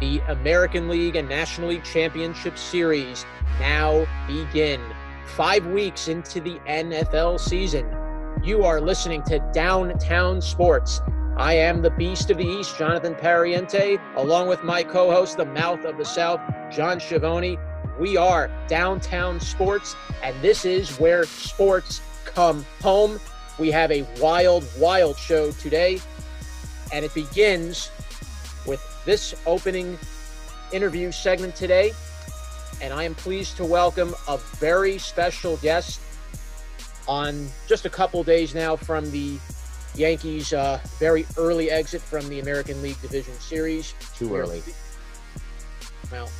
The American League and National League Championship Series now begin. Five weeks into the NFL season. You are listening to Downtown Sports. I am the Beast of the East, Jonathan Pariente, along with my co host, the Mouth of the South, John Schiavone. We are Downtown Sports, and this is where sports come home. We have a wild, wild show today, and it begins with this opening interview segment today. And I am pleased to welcome a very special guest on just a couple days now from the Yankees' uh, very early exit from the American League Division Series. Too early. Well,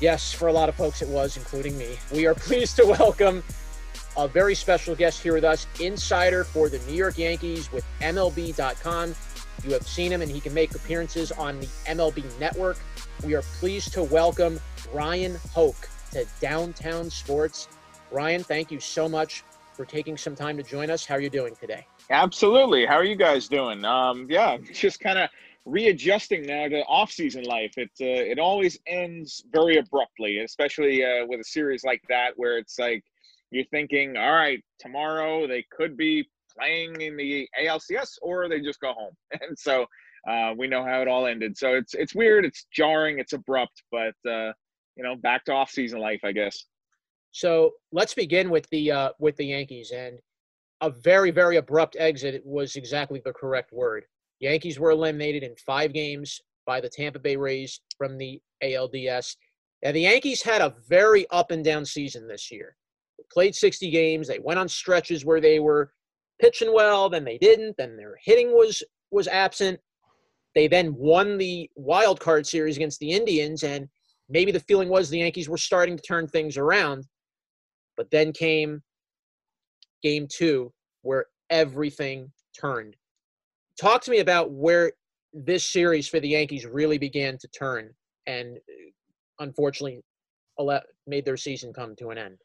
yes, for a lot of folks it was, including me. We are pleased to welcome a very special guest here with us, insider for the New York Yankees with MLB.com. You have seen him, and he can make appearances on the MLB Network. We are pleased to welcome Bryan Hoch to Downtown Sports. Bryan, thank you so much for taking some time to join us. How are you doing today? Absolutely. How are you guys doing? Um, yeah, just kind of readjusting now to off-season life. It uh, it always ends very abruptly, especially uh, with a series like that where it's like you're thinking, all right, tomorrow they could be playing in the ALCS or they just go home. And so uh, we know how it all ended. So it's it's weird, it's jarring, it's abrupt, but uh, you know, back to off-season life, I guess. So let's begin with the uh, with the Yankees and a very very abrupt exit was exactly the correct word. Yankees were eliminated in five games by the Tampa Bay Rays from the ALDS. And the Yankees had a very up and down season this year. They played 60 games. They went on stretches where they were pitching well, then they didn't, then their hitting was was absent. They then won the wild card series against the Indians, and maybe the feeling was the Yankees were starting to turn things around. But then came game two, where everything turned. Talk to me about where this series for the Yankees really began to turn and uh, unfortunately made their season come to an end.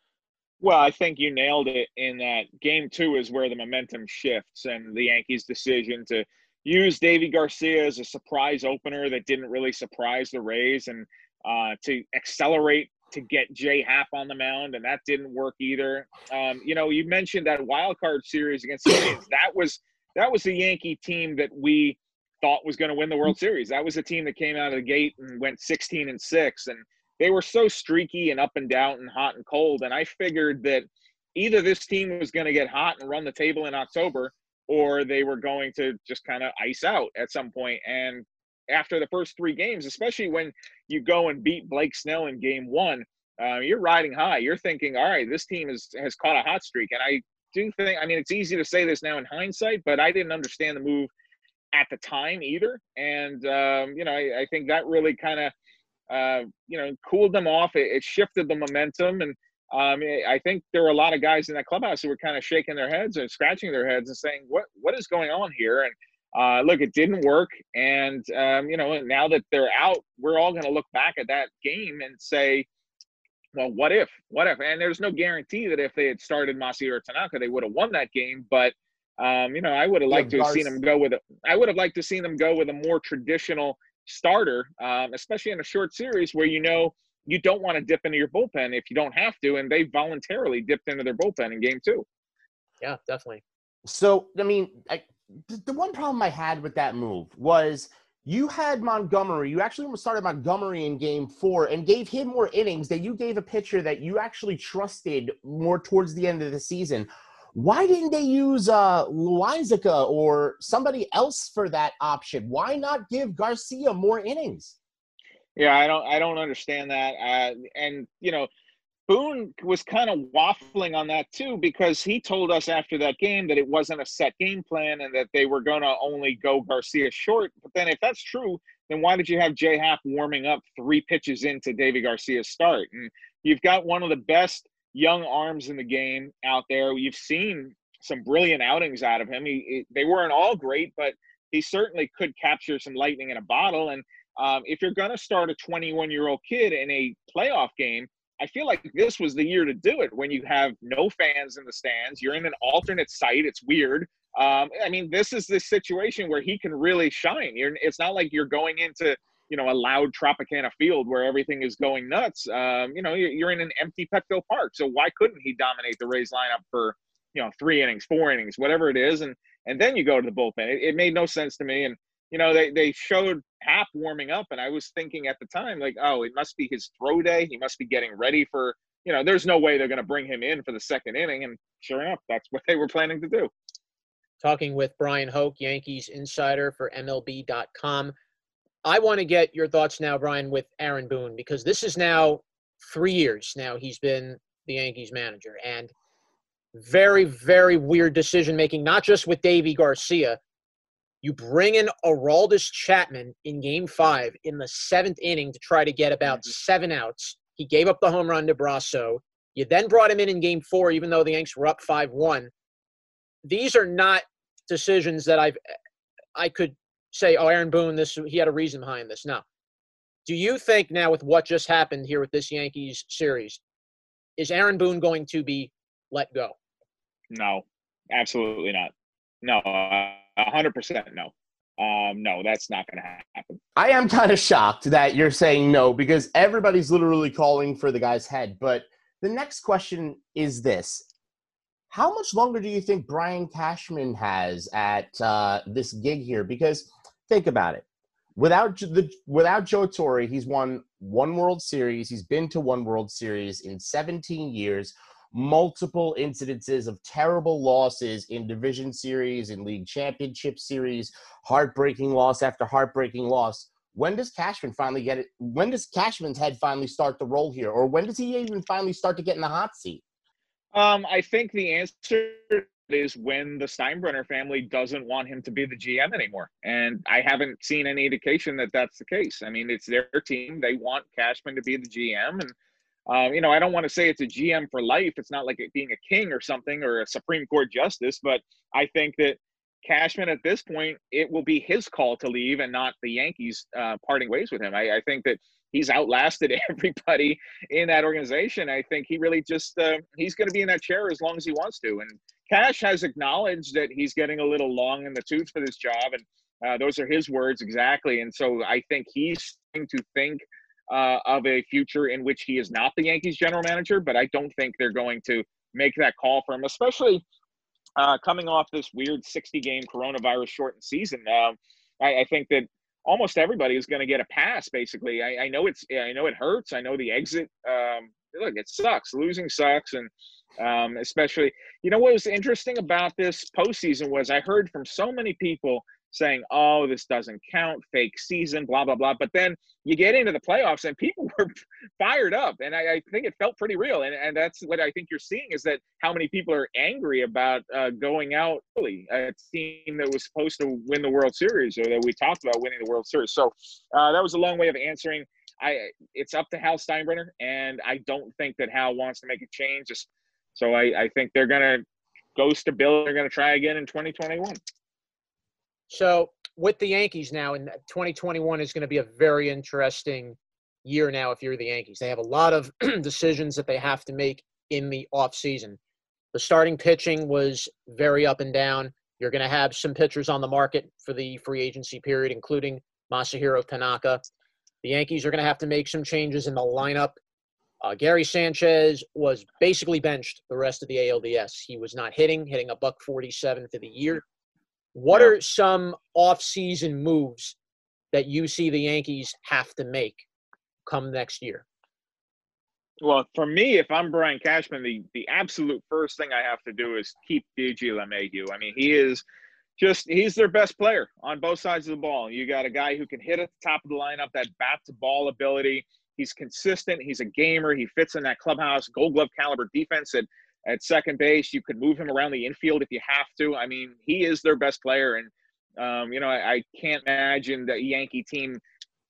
Well, I think you nailed it in that game two is where the momentum shifts and the Yankees' decision to use Deivi Garcia as a surprise opener that didn't really surprise the Rays and uh, to accelerate to get J.A. Happ on the mound, and that didn't work either. Um, you know, you mentioned that wild card series against the Indians. That was that was the Yankee team that we thought was going to win the World Series. That was a team that came out of the gate and went 16 and six, and they were so streaky and up and down and hot and cold. And I figured that either this team was going to get hot and run the table in October, or they were going to just kind of ice out at some point. And after the first three games, especially when you go and beat Blake Snell in game one, uh, you're riding high. You're thinking, all right, this team is, has caught a hot streak. And I do think, I mean, it's easy to say this now in hindsight, but I didn't understand the move at the time either. And, um, you know, I, I, think that really kind of, uh, you know, cooled them off. It, it shifted the momentum. And um, I think there were a lot of guys in that clubhouse who were kind of shaking their heads and scratching their heads and saying, what, what is going on here? And, uh, look, it didn't work, and um, you know now that they're out, we're all going to look back at that game and say, well, what if? What if? And there's no guarantee that if they had started Masahiro Tanaka, they would have won that game. But um, you know, I would have liked yeah, to have seen them go with a. I would have liked to seen them go with a more traditional starter, um, especially in a short series where you know you don't want to dip into your bullpen if you don't have to, and they voluntarily dipped into their bullpen in game two. Yeah, definitely. So, I mean, I, the one problem I had with that move was you had Montgomery. You actually started Montgomery in game four and gave him more innings that you gave a pitcher that you actually trusted more towards the end of the season. Why didn't they use uh, Loaisiga or somebody else for that option? Why not give Garcia more innings? Yeah, I don't, I don't understand that. Uh, and you know, Boone was kind of waffling on that too because he told us after that game that it wasn't a set game plan and that they were going to only go Garcia short. But then, if that's true, then why did you have J.A. Happ warming up three pitches into Deivi Garcia's start? And you've got one of the best young arms in the game out there. You've seen some brilliant outings out of him. He, they weren't all great, but he certainly could capture some lightning in a bottle. And um, if you're going to start a 21 year old kid in a playoff game, I feel like this was the year to do it when you have no fans in the stands. You're in an alternate site. It's weird. Um, I mean, this is the situation where he can really shine. You're, it's not like you're going into you know a loud Tropicana field where everything is going nuts. Um, you know, you're in an empty Petco Park, so why couldn't he dominate the Rays lineup for you know three innings, four innings, whatever it is, and and then you go to the bullpen. It, it made no sense to me, and you know they they showed Happ warming up, and I was thinking at the time like, oh, it must be his throw day. He must be getting ready for you know. There's no way they're going to bring him in for the second inning, and sure enough, that's what they were planning to do. Talking with Bryan Hoch, Yankees insider for MLB.com. I want to get your thoughts now, Bryan, with Aaron Boone, because this is now three years now he's been the Yankees manager. And very, very weird decision making, not just with Deivi Garcia. You bring in Aroldis Chapman in game five in the seventh inning to try to get about mm-hmm. seven outs. He gave up the home run to Brosseau. You then brought him in in game four, even though the Yanks were up 5 1. These are not decisions that I've I could say, oh, Aaron Boone, this he had a reason behind this. No. Do you think now with what just happened here with this Yankees series, is Aaron Boone going to be let go? No, absolutely not. No, hundred percent no. Um, no, that's not going to happen. I am kind of shocked that you're saying no because everybody's literally calling for the guy's head. But the next question is this: How much longer do you think Brian Cashman has at uh, this gig here? Because think about it. Without the without Joe Torre, he's won one World Series. He's been to one World Series in 17 years. Multiple incidences of terrible losses in division series, in league championship series, heartbreaking loss after heartbreaking loss. When does Cashman finally get it? When does Cashman's head finally start to roll here, or when does he even finally start to get in the hot seat? Um, I think the answer is when the Steinbrenner family doesn't want him to be the GM anymore. And I haven't seen any indication that that's the case. I mean, it's their team. They want Cashman to be the GM. And, um, you know, I don't want to say it's a GM for life. It's not like it being a king or something or a Supreme Court justice, but I think that Cashman at this point, it will be his call to leave and not the Yankees uh, parting ways with him. I, I think that he's outlasted everybody in that organization. I think he really just uh, he's going to be in that chair as long as he wants to. And Cash has acknowledged that he's getting a little long in the tooth for this job, and uh, those are his words exactly. And so I think he's to think uh, of a future in which he is not the Yankees general manager, but I don't think they're going to make that call for him, especially uh, coming off this weird 60 game coronavirus shortened season. Um, I, I, think that almost everybody is going to get a pass. Basically, I, I, know it's I know it hurts. I know the exit. Um, look, it sucks. Losing sucks, and um, especially, you know, what was interesting about this postseason was I heard from so many people saying, "Oh, this doesn't count, fake season, blah blah blah." But then you get into the playoffs, and people were fired up, and I, I think it felt pretty real. And and that's what I think you're seeing is that how many people are angry about uh, going out early, a team that was supposed to win the World Series, or that we talked about winning the World Series. So uh, that was a long way of answering. I it's up to Hal Steinbrenner, and I don't think that Hal wants to make a change. Just so I, I think they're going to go stability. They're going to try again in 2021. So with the Yankees now in 2021 is going to be a very interesting year now if you're the Yankees. They have a lot of decisions that they have to make in the offseason. The starting pitching was very up and down. You're going to have some pitchers on the market for the free agency period, including Masahiro Tanaka. The Yankees are going to have to make some changes in the lineup uh, Gary Sanchez was basically benched the rest of the ALDS. He was not hitting, hitting a buck 47 for the year. What are some off-season moves that you see the Yankees have to make come next year? Well, for me, if I'm Brian Cashman, the, the absolute first thing I have to do is keep DJ LeMahieu. I mean, he is just he's their best player on both sides of the ball. You got a guy who can hit at the top of the lineup, that bat to ball ability. He's consistent. He's a gamer. He fits in that clubhouse gold glove caliber defense at, at second base. You could move him around the infield if you have to. I mean, he is their best player. And, um, you know, I, I, can't imagine the Yankee team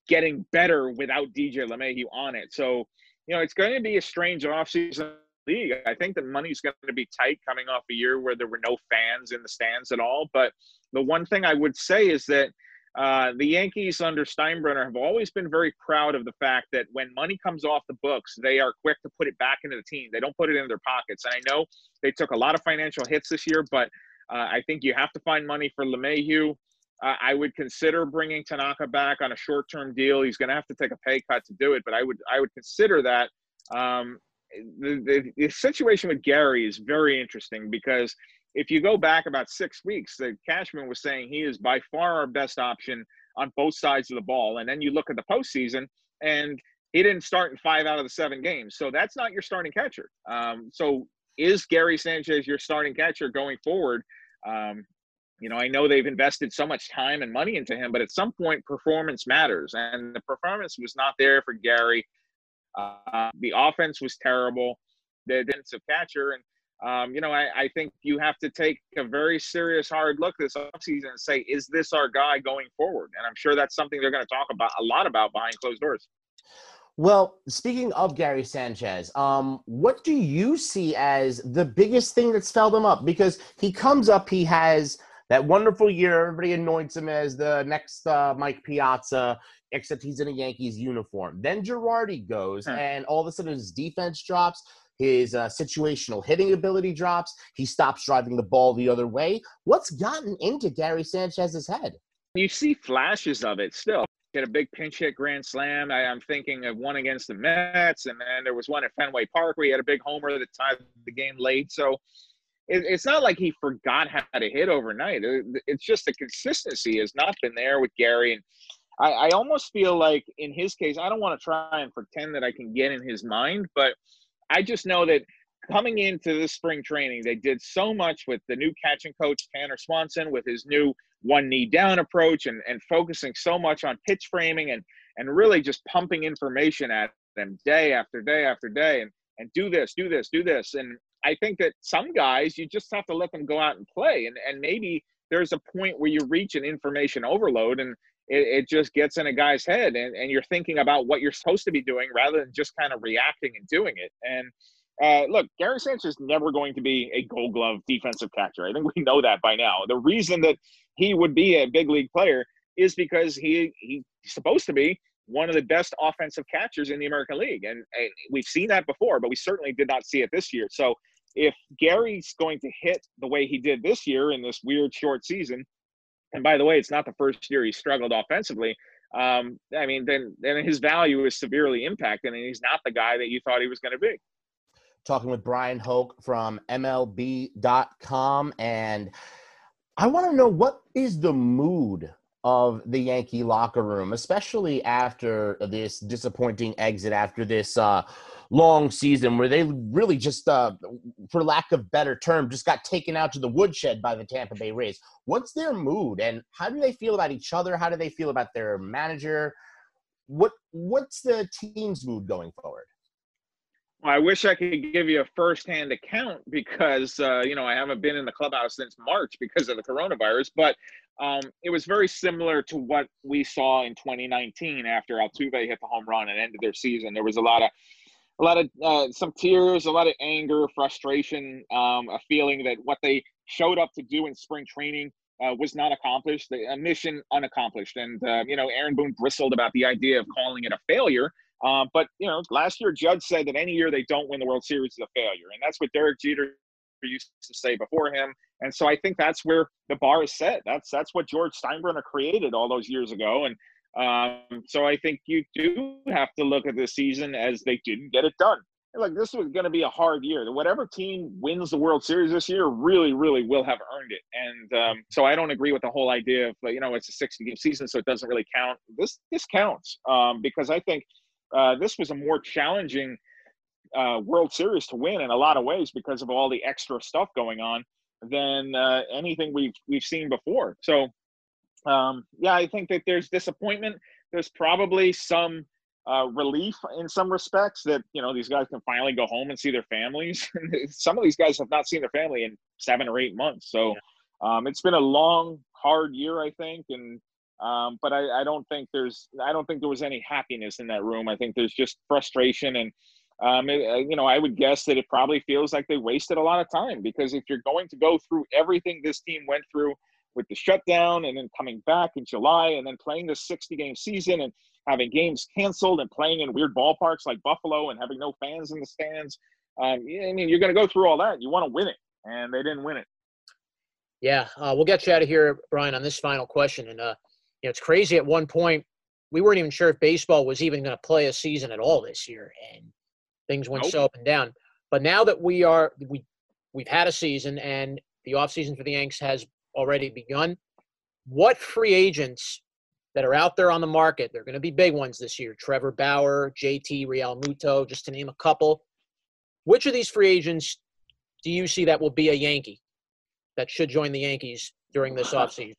getting better without DJ LeMahieu on it. So, you know, it's going to be a strange offseason league. I think the money's going to be tight coming off a year where there were no fans in the stands at all. But the one thing I would say is that – uh, the Yankees under Steinbrenner have always been very proud of the fact that when money comes off the books, they are quick to put it back into the team. They don't put it in their pockets. And I know they took a lot of financial hits this year, but uh, I think you have to find money for LeMahieu. uh, I would consider bringing Tanaka back on a short-term deal. He's going to have to take a pay cut to do it, but I would I would consider that. Um, the, the, the situation with Gary is very interesting because if you go back about six weeks, the Cashman was saying he is by far our best option on both sides of the ball, and then you look at the postseason and he didn't start in five out of the seven games, so that's not your starting catcher. Um, so is Gary Sanchez your starting catcher going forward? Um, you know, I know they've invested so much time and money into him, but at some point, performance matters, and the performance was not there for Gary. Uh, the offense was terrible. The defensive catcher, and um, you know, I, I, think you have to take a very serious, hard look this offseason and say, is this our guy going forward? And I'm sure that's something they're going to talk about a lot about behind closed doors. Well, speaking of Gary Sanchez, um, what do you see as the biggest thing that's felled him up? Because he comes up, he has that wonderful year. Everybody anoints him as the next uh, Mike Piazza, except he's in a Yankees uniform. Then Girardi goes, huh. and all of a sudden his defense drops. His uh, situational hitting ability drops. He stops driving the ball the other way. What's gotten into Gary Sanchez's head? You see flashes of it still. Get a big pinch hit grand slam. I, am thinking of one against the Mets, and then there was one at Fenway Park where he had a big homer that tied the game late. So it, it's not like he forgot how to hit overnight. It, it's just the consistency has not been there with Gary. And I, I almost feel like in his case, I don't want to try and pretend that I can get in his mind, but I just know that coming into this spring training, they did so much with the new catching coach, Tanner Swanson, with his new one knee down approach and, and focusing so much on pitch framing and, and really just pumping information at them day after day after day and, and do this, do this, do this. And I think that some guys you just have to let them go out and play, and and maybe there's a point where you reach an information overload and it, it just gets in a guy's head and, and you're thinking about what you're supposed to be doing rather than just kind of reacting and doing it and uh, look, Gary Sanchez is never going to be a gold glove defensive catcher. I think we know that by now. The reason that he would be a big league player is because he he's supposed to be one of the best offensive catchers in the American League. And, and, we've seen that before, but we certainly did not see it this year. So if Gary's going to hit the way he did this year in this weird short season, and by the way, it's not the first year he struggled offensively. Um, I mean, then then his value is severely impacted, and he's not the guy that you thought he was going to be. Talking with Bryan Hoch from MLB.com, and I want to know what is the mood of the Yankee locker room, especially after this disappointing exit, after this uh, long season where they really just, uh, for lack of better term, just got taken out to the woodshed by the Tampa Bay Rays. What's their mood, and how do they feel about each other? How do they feel about their manager? What What's the team's mood going forward? Well, I wish I could give you a firsthand account because uh, you know I haven't been in the clubhouse since March because of the coronavirus. But um, it was very similar to what we saw in 2019 after Altuve hit the home run and ended their season. There was a lot of a lot of uh, some tears, a lot of anger, frustration, um, a feeling that what they showed up to do in spring training uh, was not accomplished, a mission unaccomplished. And uh, you know, Aaron Boone bristled about the idea of calling it a failure um, but you know, last year Judge said that any year they don't win the World Series is a failure, and that's what Derek Jeter used to say before him. And so I think that's where the bar is set. That's that's what George Steinbrenner created all those years ago. And um, so I think you do have to look at this season as they didn't get it done. Like this was going to be a hard year. Whatever team wins the World Series this year really, really will have earned it. And um, so I don't agree with the whole idea of you know it's a 60 game season, so it doesn't really count. This this counts um, because I think uh, this was a more challenging uh, World Series to win in a lot of ways because of all the extra stuff going on than uh, anything we've we've seen before. So, um, yeah, I think that there's disappointment. There's probably some uh, relief in some respects that you know these guys can finally go home and see their families. some of these guys have not seen their family in seven or eight months. So, um, it's been a long, hard year, I think, and um, but I, I, don't think there's I don't think there was any happiness in that room. I think there's just frustration and um, it, uh, you know I would guess that it probably feels like they wasted a lot of time because if you're going to go through everything this team went through with the shutdown and then coming back in July and then playing this 60 game season and having games canceled and playing in weird ballparks like Buffalo and having no fans in the stands. Um, I mean, you're going to go through all that. You want to win it, and they didn't win it. Yeah, uh, we'll get you out of here, Bryan, on this final question. And uh, you know, it's crazy. At one point, we weren't even sure if baseball was even going to play a season at all this year, and things went Nope. so up and down. But now that we are, we we've had a season, and the off season for the Yanks has already begun. What free agents that are out there on the market? They're going to be big ones this year. Trevor Bauer, JT Realmuto, just to name a couple. Which of these free agents do you see that will be a Yankee that should join the Yankees during this offseason?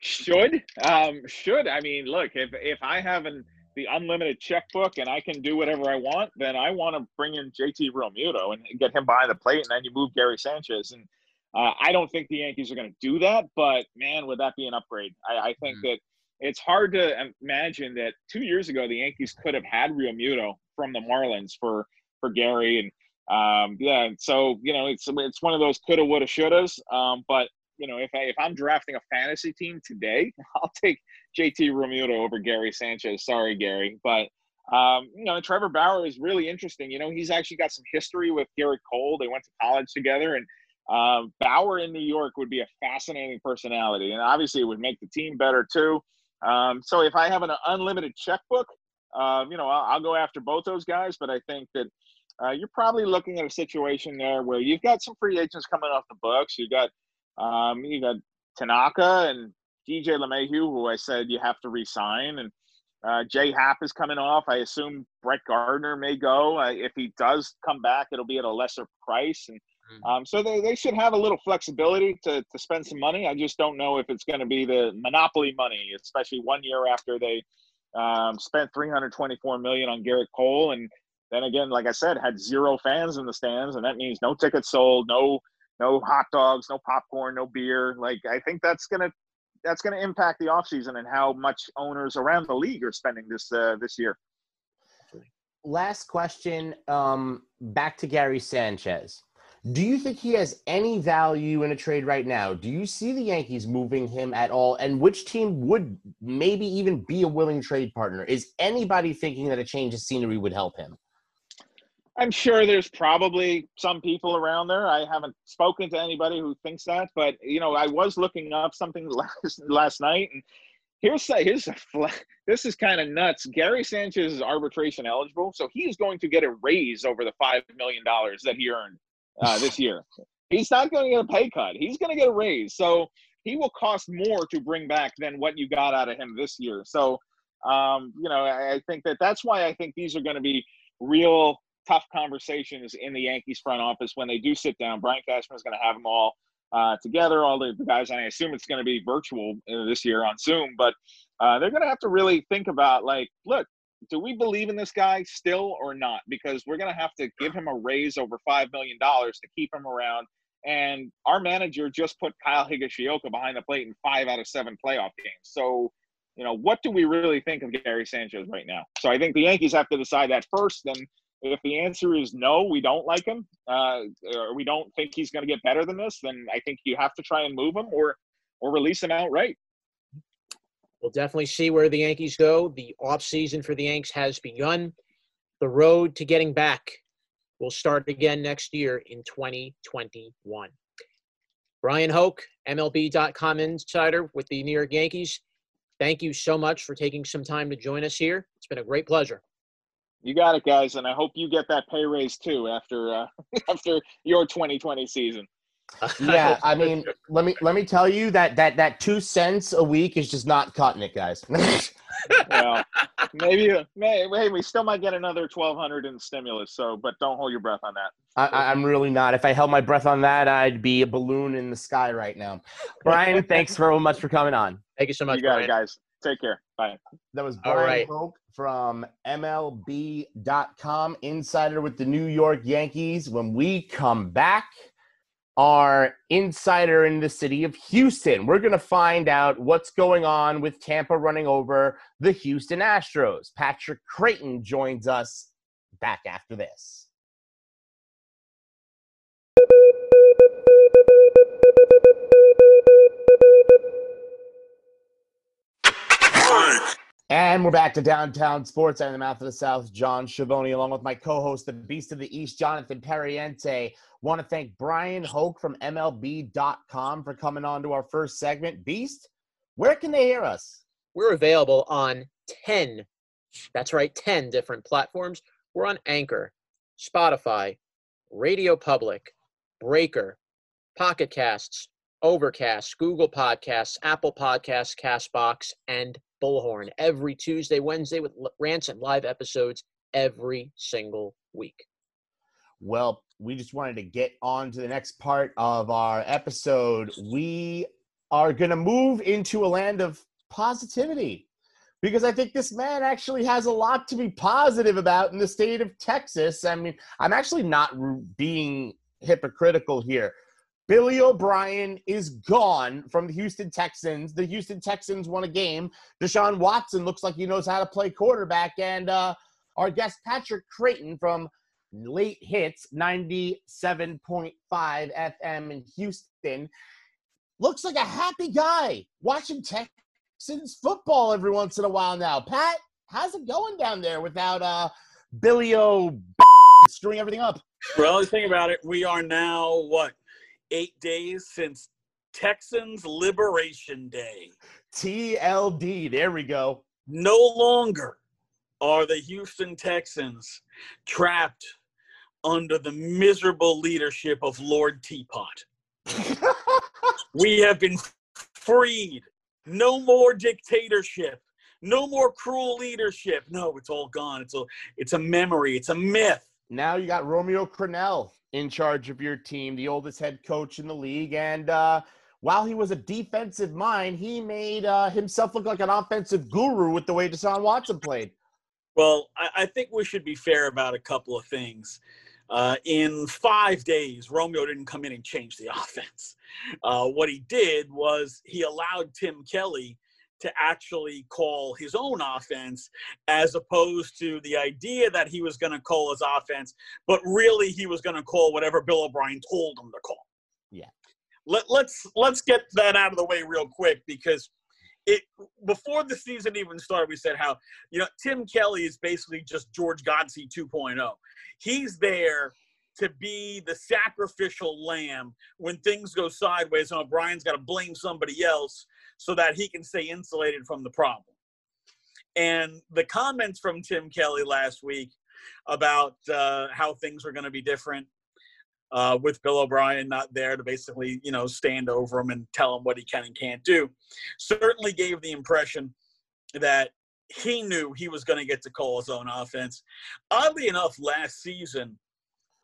Should um should I mean look if if I have an the unlimited checkbook and I can do whatever I want, then I want to bring in JT Realmuto and get him behind the plate, and then you move Gary Sanchez. And uh, I don't think the Yankees are going to do that, but man, would that be an upgrade? I, I think Mm. that it's hard to imagine that two years ago the Yankees could have had Realmuto from the Marlins for for Gary, and um, yeah, and so you know it's it's one of those coulda, woulda, shouldas. Um, but you know, if I if I'm drafting a fantasy team today, I'll take JT Realmuto over Gary Sanchez. Sorry, Gary, but um, you know, Trevor Bauer is really interesting. You know, he's actually got some history with Gerrit Cole. They went to college together, and um, Bauer in New York would be a fascinating personality, and obviously it would make the team better too. Um, so if I have an unlimited checkbook, um, you know, I'll, I'll go after both those guys. But I think that uh, you're probably looking at a situation there where you've got some free agents coming off the books. You got um, you got Tanaka and DJ LeMahieu, who I said you have to re-sign, and uh, J.A. Happ is coming off. I assume Brett Gardner may go. Uh, if he does come back, it'll be at a lesser price, and um, so they, they should have a little flexibility to, to spend some money. I just don't know if it's going to be the monopoly money, especially one year after they um, spent 324 million on Gerrit Cole, and then again, like I said, had zero fans in the stands, and that means no tickets sold, no no hot dogs, no popcorn, no beer. Like I think that's gonna that's gonna impact the offseason and how much owners around the league are spending this uh, this year. Last question. Um, back to Gary Sanchez. Do you think he has any value in a trade right now? Do you see the Yankees moving him at all? And which team would maybe even be a willing trade partner? Is anybody thinking that a change of scenery would help him? I'm sure there's probably some people around there. I haven't spoken to anybody who thinks that, but you know, I was looking up something last last night, and here's here's a this is kind of nuts. Gary Sanchez is arbitration eligible, so he is going to get a raise over the five million dollars that he earned uh, this year. He's not going to get a pay cut. He's going to get a raise, so he will cost more to bring back than what you got out of him this year. So, um, you know, I, think that that's why I think these are going to be real tough conversations in the Yankees front office when they do sit down. Brian Cashman is going to have them all uh, together, all the, guys, and I assume it's going to be virtual uh, this year on Zoom. But uh, they're going to have to really think about, like, look, do we believe in this guy still or not? Because we're going to have to give him a raise over five million dollars to keep him around. And our manager just put Kyle Higashioka behind the plate in five out of seven playoff games. So, you know, what do we really think of Gary Sanchez right now? So I think the Yankees have to decide that first. And if the answer is no, we don't like him, uh, or we don't think he's going to get better than this, then I think you have to try and move him or or release him outright. We'll definitely see where the Yankees go. The offseason for the Yanks has begun. The road to getting back will start again next year in 2021. Bryan Hoch, MLB.com insider with the New York Yankees. Thank you so much for taking some time to join us here. It's been a great pleasure. You got it, guys, and I hope you get that pay raise too after uh, after your 2020 season. Yeah, I mean, let me let me tell you that that that two cents a week is just not cutting it, guys. Well, maybe, uh, may, hey, we still might get another 1,200 in stimulus. So, but don't hold your breath on that. I, I- I'm really not. If I held my breath on that, I'd be a balloon in the sky right now. Bryan, thanks very much for coming on. Thank you so much, you got Brian. it, guys. Take care. Bye. That was Bryan right. Hoch from MLB.com, insider with the New York Yankees. When we come back, our insider in the city of Houston. We're going to find out what's going on with Tampa running over the Houston Astros. Patrick Creighton joins us back after this. And we're back to downtown sports and the mouth of the South. John Schiavone, along with my co-host, the Beast of the East, Jonathan Periente. Want to thank Bryan Hoch from MLB.com for coming on to our first segment. Beast, where can they hear us? We're available on 10, that's right, 10 different platforms. We're on Anchor, Spotify, Radio Public, Breaker, Pocket Casts, Overcast, Google Podcasts, Apple Podcasts, Castbox, and Bullhorn every Tuesday, Wednesday with rants and live episodes every single week. Well, we just wanted to get on to the next part of our episode. We are going to move into a land of positivity because I think this man actually has a lot to be positive about in the state of Texas. I mean, I'm actually not being hypocritical here. Billy O'Brien is gone from the Houston Texans. The Houston Texans won a game. Deshaun Watson looks like he knows how to play quarterback. And uh, our guest, Patrick Creighton from Late Hits 97.5 FM in Houston, looks like a happy guy watching Texans football every once in a while now. Pat, how's it going down there without uh, Billy O screwing everything up? Well, the thing about it, we are now, what, eight days since Texans Liberation Day. TLD. There we go. No longer are the Houston Texans trapped under the miserable leadership of Lord Teapot. we have been freed. No more dictatorship. No more cruel leadership. No, it's all gone. It's a it's a memory. It's a myth. Now you got Romeo Crennel in charge of your team, the oldest head coach in the league. And uh, while he was a defensive mind, he made uh, himself look like an offensive guru with the way Deshaun Watson played. Well, I, I think we should be fair about a couple of things. Uh, in five days, Romeo didn't come in and change the offense. Uh, what he did was he allowed Tim Kelly to actually call his own offense as opposed to the idea that he was going to call his offense, but really he was going to call whatever Bill O'Brien told him to call. Yeah. Let, let's let's get that out of the way real quick because it before the season even started, we said how you know Tim Kelly is basically just George Godsey 2.0. He's there to be the sacrificial lamb when things go sideways and O'Brien's got to blame somebody else so that he can stay insulated from the problem. And the comments from Tim Kelly last week about uh, how things were going to be different uh, with Bill O'Brien not there to basically, you know, stand over him and tell him what he can and can't do, certainly gave the impression that he knew he was going to get to call his own offense. Oddly enough, last season,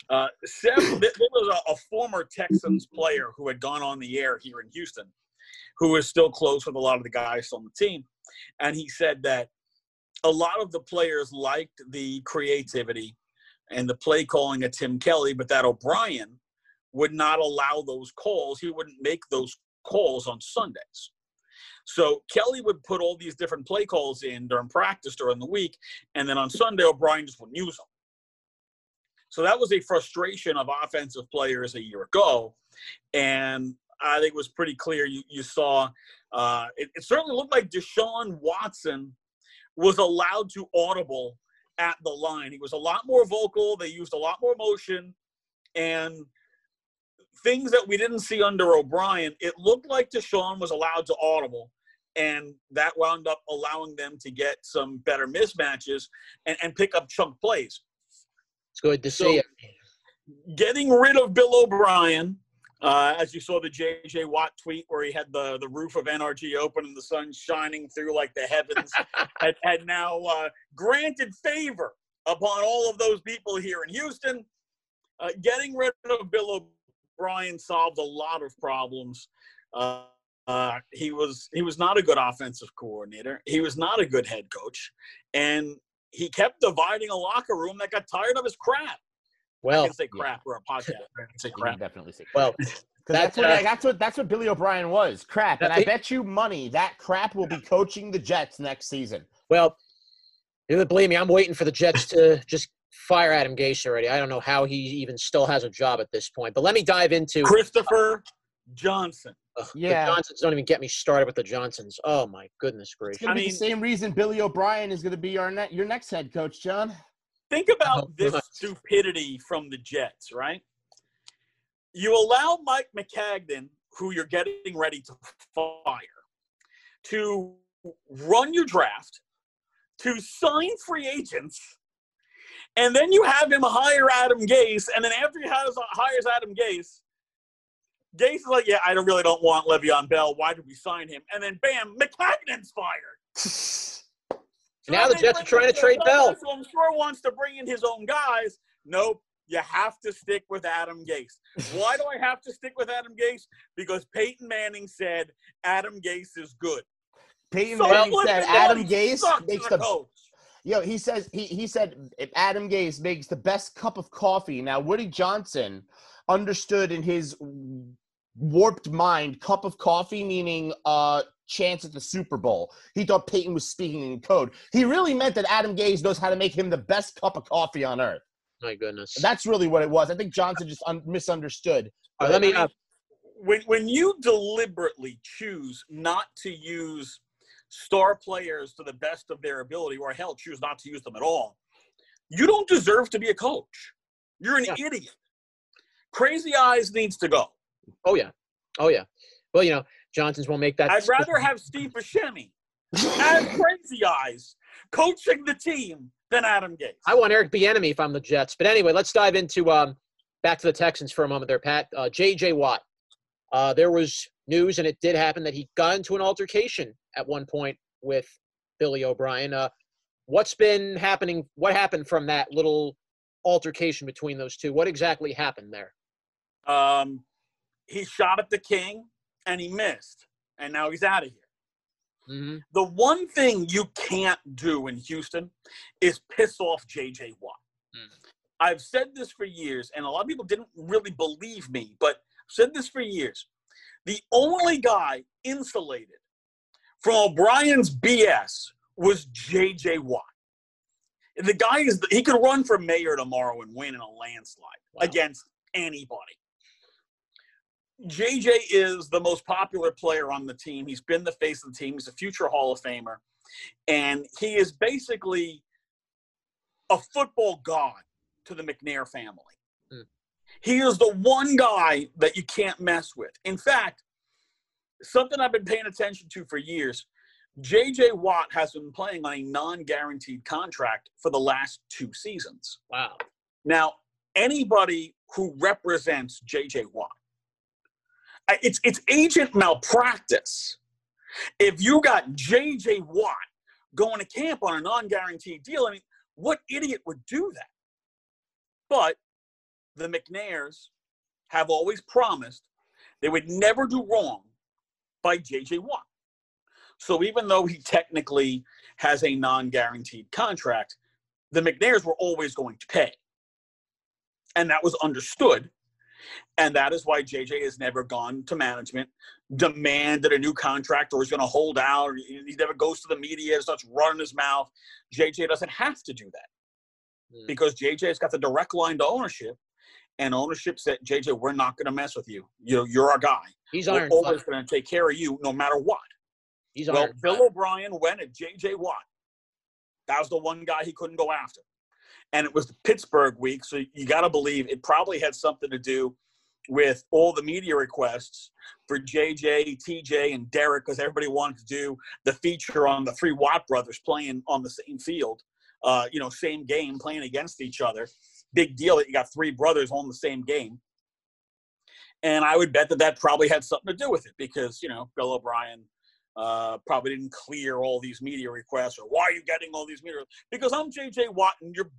uh, there was a, a former Texans player who had gone on the air here in Houston who is still close with a lot of the guys on the team. And he said that a lot of the players liked the creativity and the play calling of Tim Kelly, but that O'Brien would not allow those calls. He wouldn't make those calls on Sundays. So Kelly would put all these different play calls in during practice during the week, and then on Sunday O'Brien just wouldn't use them. So that was a frustration of offensive players a year ago, and I think it was pretty clear. You, you saw uh, it, it, certainly looked like Deshaun Watson was allowed to audible at the line. He was a lot more vocal. They used a lot more motion and things that we didn't see under O'Brien. It looked like Deshaun was allowed to audible. And that wound up allowing them to get some better mismatches and, and pick up chunk plays. It's good to so, see it. Getting rid of Bill O'Brien uh, as you saw the JJ Watt tweet where he had the, the roof of NRG open and the sun shining through like the heavens, had, had now uh, granted favor upon all of those people here in Houston. Uh, getting rid of Bill O'Brien solved a lot of problems. Uh, uh, he was he was not a good offensive coordinator. He was not a good head coach, and he kept dividing a locker room that got tired of his crap. Well, I can say crap. Yeah. We're a podcast. I can say crap. definitely say crap. Well, that's, that's, what, uh, that's what that's what Billy O'Brien was. Crap. And I bet you money that crap will be coaching the Jets next season. Well, you believe me, I'm waiting for the Jets to just fire Adam Gase already. I don't know how he even still has a job at this point. But let me dive into Christopher Johnson. Ugh, Yeah. The Johnsons don't even get me started with the Johnsons. Oh my goodness It's gracious. gonna I be mean- the same reason Billy O'Brien is gonna be our ne- your next head coach, John. Think about Oh, this stupidity from the Jets, right? You allow Mike Maccagnan, who you're getting ready to fire, to run your draft, to sign free agents, and then you have him hire Adam Gase, and then after he has, hires Adam Gase, Gase is like, "Yeah, I don't really don't want Le'Veon Bell. Why did we sign him?" And then, bam, Maccagnan's fired. Now the Jets are trying to trade Bell. Who I'm sure wants to bring in his own guys. Nope. You have to stick with Adam Gase. Why do I have to stick with Adam Gase? Because Peyton Manning said Adam Gase is good. Peyton So Manning said Adam Gase makes the coach. yo. He says he he said if Adam Gase makes the best cup of coffee. Now Woody Johnson understood in his warped mind cup of coffee meaning uh chance at the Super Bowl. He thought Peyton was speaking in code. He really meant that Adam Gase knows how to make him the best cup of coffee on earth. My goodness. That's really what it was. I think Johnson just un- misunderstood. All right, let me. Uh, when when you deliberately choose not to use star players to the best of their ability, or hell, choose not to use them at all, you don't deserve to be a coach. You're an Yeah. idiot. Crazy Eyes needs to go. oh yeah. Oh yeah. Well, you know, Johnsons won't make that. I'd rather have Steve Buscemi as Crazy Eyes coaching the team than Adam Gase. I want Eric Bieniemy if I'm the Jets. But anyway, let's dive into um back to the Texans for a moment there, Pat. Uh, J.J. Watt. Uh, there was news, and it did happen that he got into an altercation at one point with Billy O'Brien. Uh, what's been happening? What happened from that little altercation between those two? What exactly happened there? Um, he shot at the King and he missed, and now he's out of here. hmm The one thing you can't do in Houston is piss off JJ Watt. Mm. I've said this for years, and a lot of people didn't really believe me, but I've said this for years. The only guy insulated from O'Brien's BS was JJ Watt. The guy is he could run for mayor tomorrow and win in a landslide Wow. against anybody. JJ is the most popular player on the team. He's been the face of the team. He's a future Hall of Famer. And he is basically a football god to the McNair family. Hmm. He is the one guy that you can't mess with. In fact, something I've been paying attention to for years JJ Watt has been playing on a non guaranteed contract for the last two seasons. Wow. Now, anybody who represents JJ Watt, it's it's agent malpractice. If you got JJ Watt going to camp on a non-guaranteed deal, I mean, what idiot would do that? But the McNairs have always promised they would never do wrong by JJ Watt. So even though he technically has a non-guaranteed contract, the McNairs were always going to pay and that was understood. And that is why JJ has never gone to management, demanded a new contract, or he's going to hold out. Or he never goes to the media, starts running his mouth. JJ doesn't have to do that Hmm. because JJ's got the direct line to ownership, and ownership said, "JJ, we're not going to mess with you. You know, you're our guy. He's We're always going to take care of you, no matter what." He's Well. Bill O'Brien went at J.J. Watt. That was the one guy he couldn't go after. And it was the Pittsburgh week, so you got to believe it probably had something to do with all the media requests for JJ, TJ, and Derek, because everybody wanted to do the feature on the three Watt brothers playing on the same field, uh, you know, same game, playing against each other. Big deal that you got three brothers on the same game. And I would bet that that probably had something to do with it because, you know, Bill O'Brien uh, probably didn't clear all these media requests or why are you getting all these media? Because I'm JJ Watt and you're,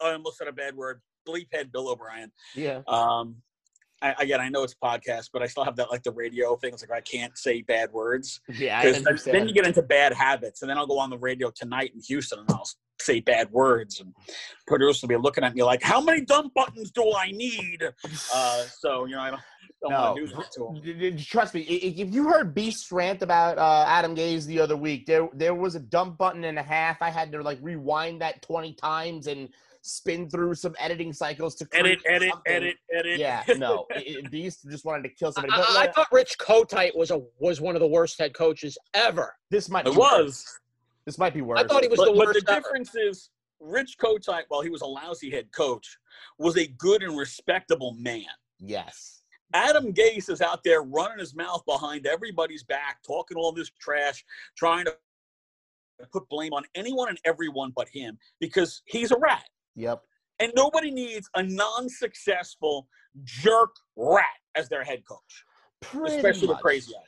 I almost said a bad word, bleep head Bill O'Brien. Yeah. Um, I, again, I know it's podcast, but I still have that like the radio thing. It's like I can't say bad words Yeah, because then, you get into bad habits, and then I'll go on the radio tonight in Houston and I'll say bad words, and producers will be looking at me like, "How many dump buttons do I need?" Uh, so you know, I don't, don't No, want to do that to him. D- d- Trust me, if you heard Beast rant about uh, Adam Gase the other week, there there was a dump button and a half. I had to like rewind that twenty times and spin through some editing cycles to Edit, create edit, something. edit, edit. Yeah, no, i- i- Beast just wanted to kill I, somebody. But I- I let- thought Rich Kotite was a was one of the worst head coaches ever. this might be it was. worse. This might be worse. I thought he was but, the but worst the ever. difference is Rich Kotite, while he was a lousy head coach, was a good and respectable man. Yes. Adam Gase is out there running his mouth behind everybody's back, talking all this trash, trying to put blame on anyone and everyone but him because he's a rat. Yep. And nobody needs a non-successful jerk rat as their head coach, Pretty especially with much. crazy eyes.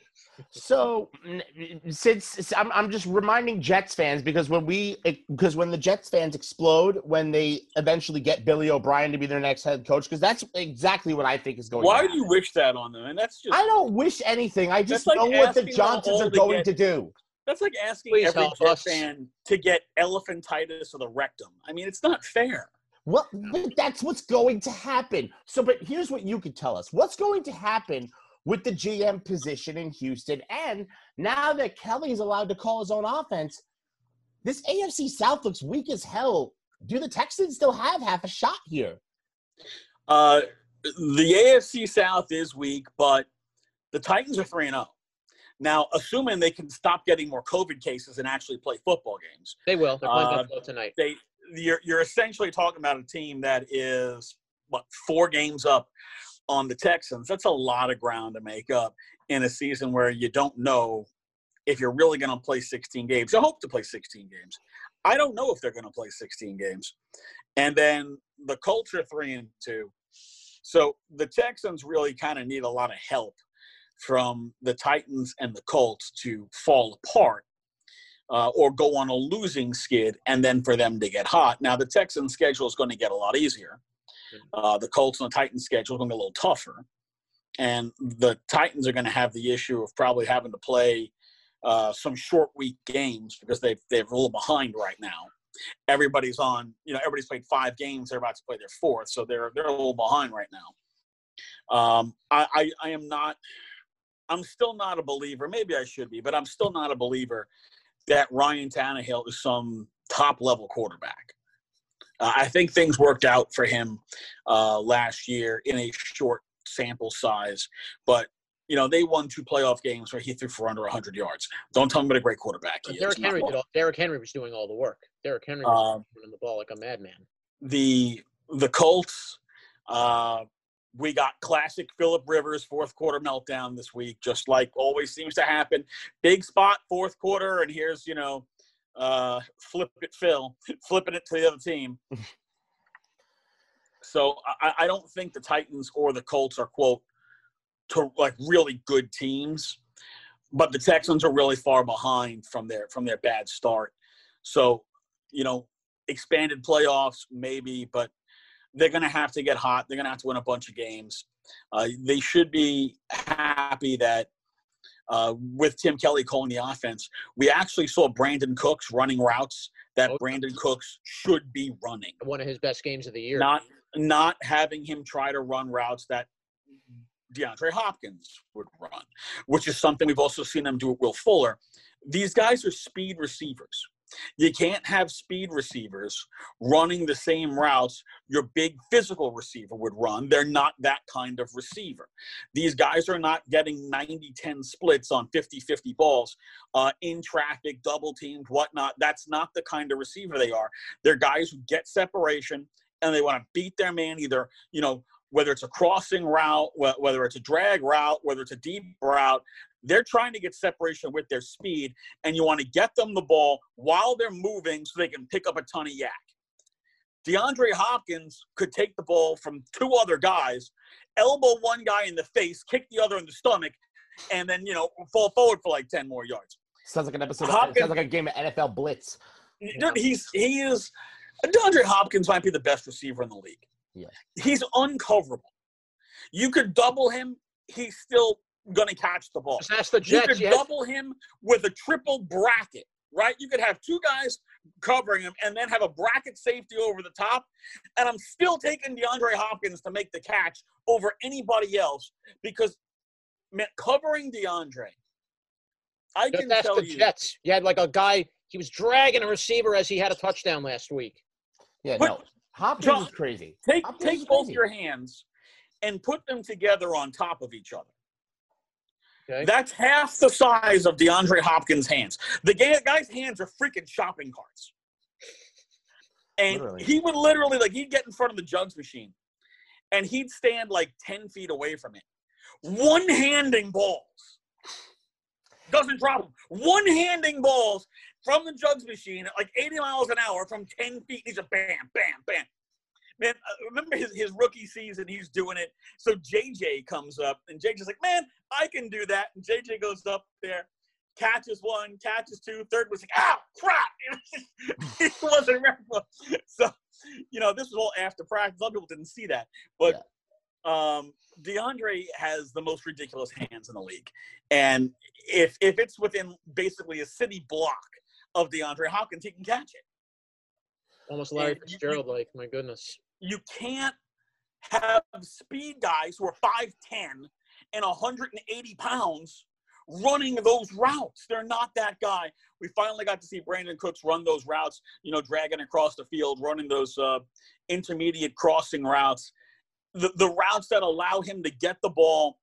So n- n- since I'm, I'm just reminding Jets fans because when we eh, because when the Jets fans explode when they eventually get Billy O'Brien to be their next head coach because that's exactly what I think is going. To Why to do you wish that on them? And that's just I don't wish anything. I just That's like know what the Johnsons Mahal are to going get- to do. That's like asking Please every Jet fan to get elephantitis of the rectum. I mean, it's not fair. Well, that's what's going to happen. So, but here's what you could tell us: what's going to happen with the GM position in Houston, and now that Kelly's allowed to call his own offense, this AFC South looks weak as hell. Do the Texans still have half a shot here? Uh, the AFC South is weak, but the Titans are 3 and 0. Now, assuming they can stop getting more COVID cases and actually play football games, They will. They're playing Uh, Buffalo tonight. they you're, you're essentially talking about a team that is, what, four games up on the Texans. That's a lot of ground to make up in a season where you don't know if you're really going to play 16 games. You hope to play 16 games. I don't know if they're going to play 16 games. And then the Colts are three and two. So the Texans really kind of need a lot of help from the Titans and the Colts to fall apart uh, or go on a losing skid and then for them to get hot. Now, the Texans' schedule is going to get a lot easier. Uh, the Colts and the Titans' schedule is going to get a little tougher. And the Titans are going to have the issue of probably having to play uh, some short week games because they've, they're a little behind right now. Everybody's on, you know, everybody's played five games. They're about to play their fourth, so they're they're a little behind right now. Um, I, I I am not. I'm still not a believer. Maybe I should be, but I'm still not a believer that Ryan Tannehill is some top level quarterback. Uh, I think things worked out for him uh, last year in a short sample size, but you know they won two playoff games where he threw for under 100 yards. Don't tell me what a great quarterback he But is. Derrick Henry did all, Derrick Henry was doing all the work. Derrick Henry was Um, running the ball like a madman. the the Colts. Uh, we got classic Philip Rivers fourth quarter meltdown this week, just like always seems to happen. Big spot fourth quarter, and here's you know, uh, flip it Phil, flipping it to the other team. so I, I don't think the Titans or the Colts are quote to like really good teams, but the Texans are really far behind from their from their bad start. So you know, expanded playoffs maybe, but they're going to have to get hot. They're going to have to win a bunch of games. Uh, they should be happy that uh, with Tim Kelly calling the offense, we actually saw Brandin Cooks running routes that Oh. Brandin Cooks should be running. One of his best games of the year. Not not having him try to run routes that DeAndre Hopkins would run, which is something we've also seen them do with Will Fuller. These guys are speed receivers. You can't have speed receivers running the same routes your big physical receiver would run. They're not that kind of receiver. These guys are not getting 90 10 splits on 50 50 balls uh, in traffic, double teamed, whatnot. That's not the kind of receiver they are. They're guys who get separation and they want to beat their man either, you know, whether it's a crossing route, whether it's a drag route, whether it's a deep route, they're trying to get separation with their speed, and you want to get them the ball while they're moving so they can pick up a ton of YAC. DeAndre Hopkins could take the ball from two other guys, elbow one guy in the face, kick the other in the stomach, and then, you know, fall forward for like 10 more yards. Sounds like an episode. Of, sounds like a game of NFL Blitz. Dude, he's he is DeAndre Hopkins might be the best receiver in the league. Yeah. He's uncoverable. You could double him, he's still gonna catch the ball. Just ask the You could You had- double him with a triple bracket. right? You could have two guys covering him and then have a bracket safety over the top. And I'm still taking DeAndre Hopkins to make the catch over anybody else because man, covering DeAndre, I Just can ask tell the you. Jets. You had like a guy. He was dragging a receiver as he had a touchdown last week. Yeah, But- no. Hopkins John, is crazy. Take Hopkins is take both crazy. your hands and put them together on top of each other. Okay. That's half the size of DeAndre Hopkins' hands. The guy's hands are freaking shopping carts. And Literally. he would literally, like, he'd get in front of the jugs machine and he'd stand like 10 feet away from it, one handing balls. Doesn't drop them. One handing balls from the jugs machine at like 80 miles an hour from 10 feet. He's a bam, bam, bam. Man, uh, remember his, his rookie season, he's doing it. So JJ comes up, and JJ's like, man, I can do that. And JJ goes up there, catches one, catches two, third was like, ow, crap. he wasn't ready for So, you know, this was all after practice. A lot of people didn't see that. But um, DeAndre has the most ridiculous hands in the league. And if if it's within basically a city block of DeAndre Hopkins, he can catch it. Almost Larry And you- you- Fitzgerald. Like my goodness. You can't have speed guys who are 5'10 and 180 pounds running those routes. They're not that guy. We finally got to see Brandin Cooks run those routes, you know, dragging across the field, running those uh, intermediate crossing routes. The, the routes that allow him to get the ball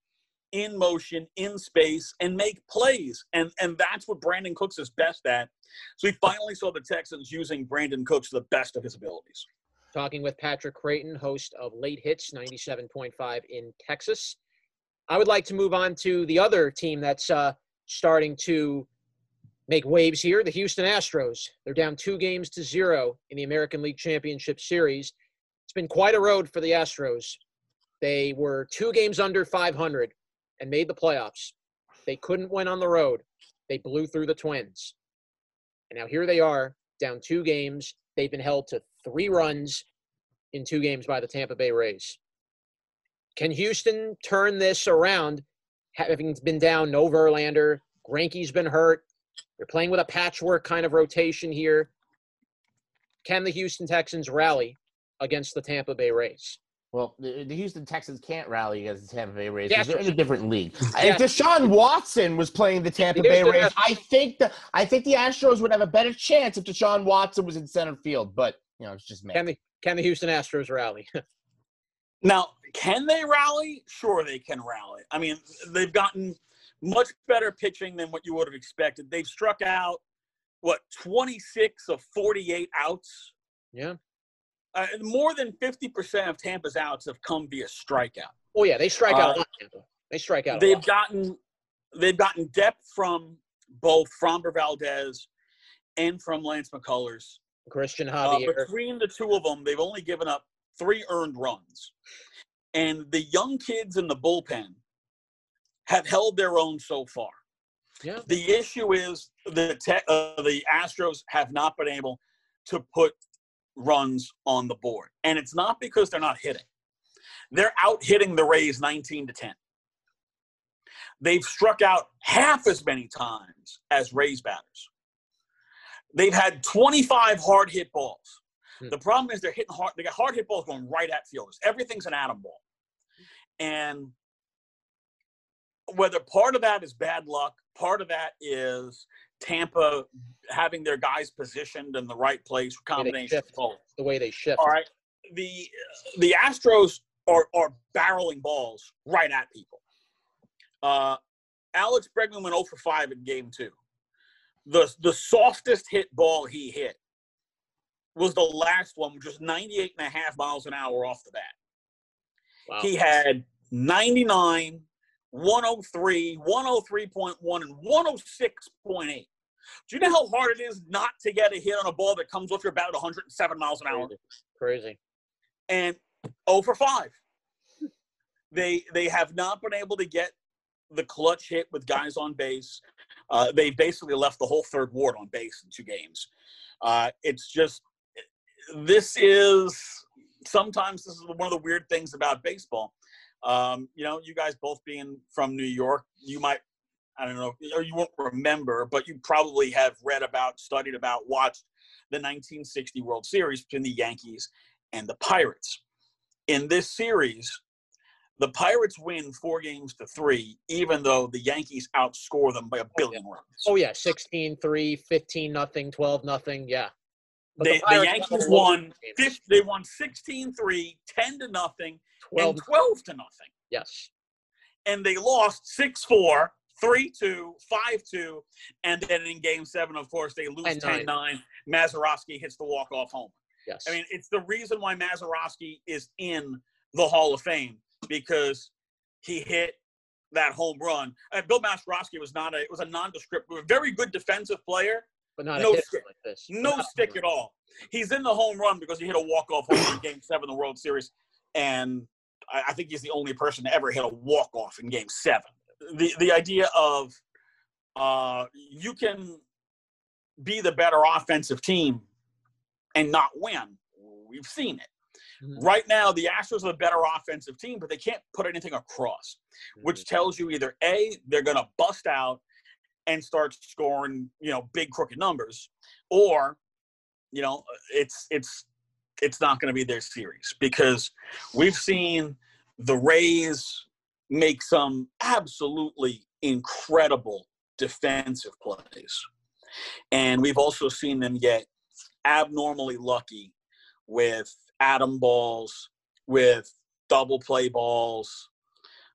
in motion, in space, and make plays. And, and that's what Brandin Cooks is best at. So we finally saw the Texans using Brandin Cooks to the best of his abilities. Talking with Patrick Creighton, host of Late Hits 97.5 in Texas. I would like to move on to the other team that's uh, starting to make waves here the Houston Astros. They're down two games to zero in the American League Championship Series. It's been quite a road for the Astros. They were two games under 500 and made the playoffs. They couldn't win on the road. They blew through the Twins. And now here they are, down two games. They've been held to three runs in two games by the Tampa Bay Rays. Can Houston turn this around, having been down no Verlander? Greinke's been hurt. They're playing with a patchwork kind of rotation here. Can the Houston Texans rally against the Tampa Bay Rays? Well, the, the Houston Texans can't rally against the Tampa Bay Rays Yeah, they're in a different league. Yeah. If Deshaun Watson was playing the Tampa The Bay Houston Rays, Astros- I think the I think the Astros would have a better chance if Deshaun Watson was in center field. But you know, it's just me. Can the can the Houston Astros rally? Now, can they rally? Sure, they can rally. I mean, they've gotten much better pitching than what you would have expected. They've struck out, what, 26 of 48 outs? yeah. Uh, more than 50% of Tampa's outs have come via strikeout. Oh yeah, they strike out Uh, a lot. Tampa. They strike out. They've gotten they've gotten depth from both Framber Valdez and from Lance McCullers. Christian Uh, between the two of them, they've only given up three earned runs. And the young kids in the bullpen have held their own so far. yeah. The issue is the te- uh, the Astros have not been able to put runs on the board, and it's not because they're not hitting. They're out hitting the Rays 19 to 10. They've struck out half as many times as Rays batters. They've had 25 hard hit balls. Hmm. The problem is they're hitting hard. They got hard hit balls going right at fielders. Everything's an atom ball, and whether part of that is bad luck, part of that is Tampa having their guys positioned in the right place, combination shift. both. the way they shift. All right, the the Astros are are barreling balls right at people. Uh, Alex Bregman went 0 for 5 in game two. The the softest hit ball he hit was the last one, which was 98 and a half miles an hour off the bat. Wow. He had 99, 103, 103.1, and 106.8. Do you know how hard it is not to get a hit on a ball that comes off your bat at 107 miles an hour? Crazy. And 0 for 5. They they have not been able to get the clutch hit with guys on base. Uh, they basically left the whole third ward on base in two games. Uh, it's just this is sometimes this is one of the weird things about baseball. Um, you know, you guys both being from New York, you might I don't know, or you won't remember, but you probably have read about, studied about, watched the 1960 World Series between the Yankees and the Pirates. In this series, the Pirates win four games to three, even though the Yankees outscore them by a billion runs. Oh yeah, 16-3, 15 nothing, 12 nothing. Yeah. They, the, Pirates Yankees won won. 50, they won 16-3, 10 to nothing, 12 and 12 to nothing. yes. and they lost 6-4 3-2 5-2 and then in game seven of course they lose And nine. 10-9 Mazeroski hits the walk-off home Yes. i mean it's the reason why Mazeroski is in the hall of fame because he hit that home run and bill Mazeroski was not a it was a nondescript very good defensive player but not no stick. like this. no Not stick at all. He's in the home run because he hit a walk off home run in Game Seven of the World Series, and I, I think he's the only person to ever hit a walk off in Game Seven. The the idea of uh, you can be the better offensive team and not win. We've seen it. Mhm. Right now, the Astros are the better offensive team, but they can't put anything across which tells you either a they're going to bust out and start scoring you know big crooked numbers or you know it's it's it's not going to be their series because we've seen the rays make some absolutely incredible defensive plays. And we've also seen them get abnormally lucky with atom balls with double play balls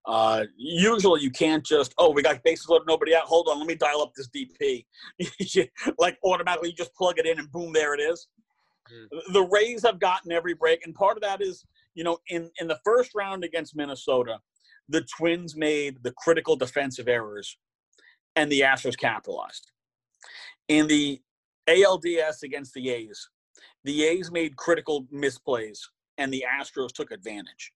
uh, usually you can't just, oh, we got bases loaded, nobody out. Hold on, let me dial up this DP. Like automatically you just plug it in and boom, there it is. The Rays have gotten every break, and part of that is, you know, in in the first round against Minnesota, the Twins made the critical defensive errors, and the Astros capitalized. In the ALDS against the A's, the A's made critical misplays, and the Astros took advantage.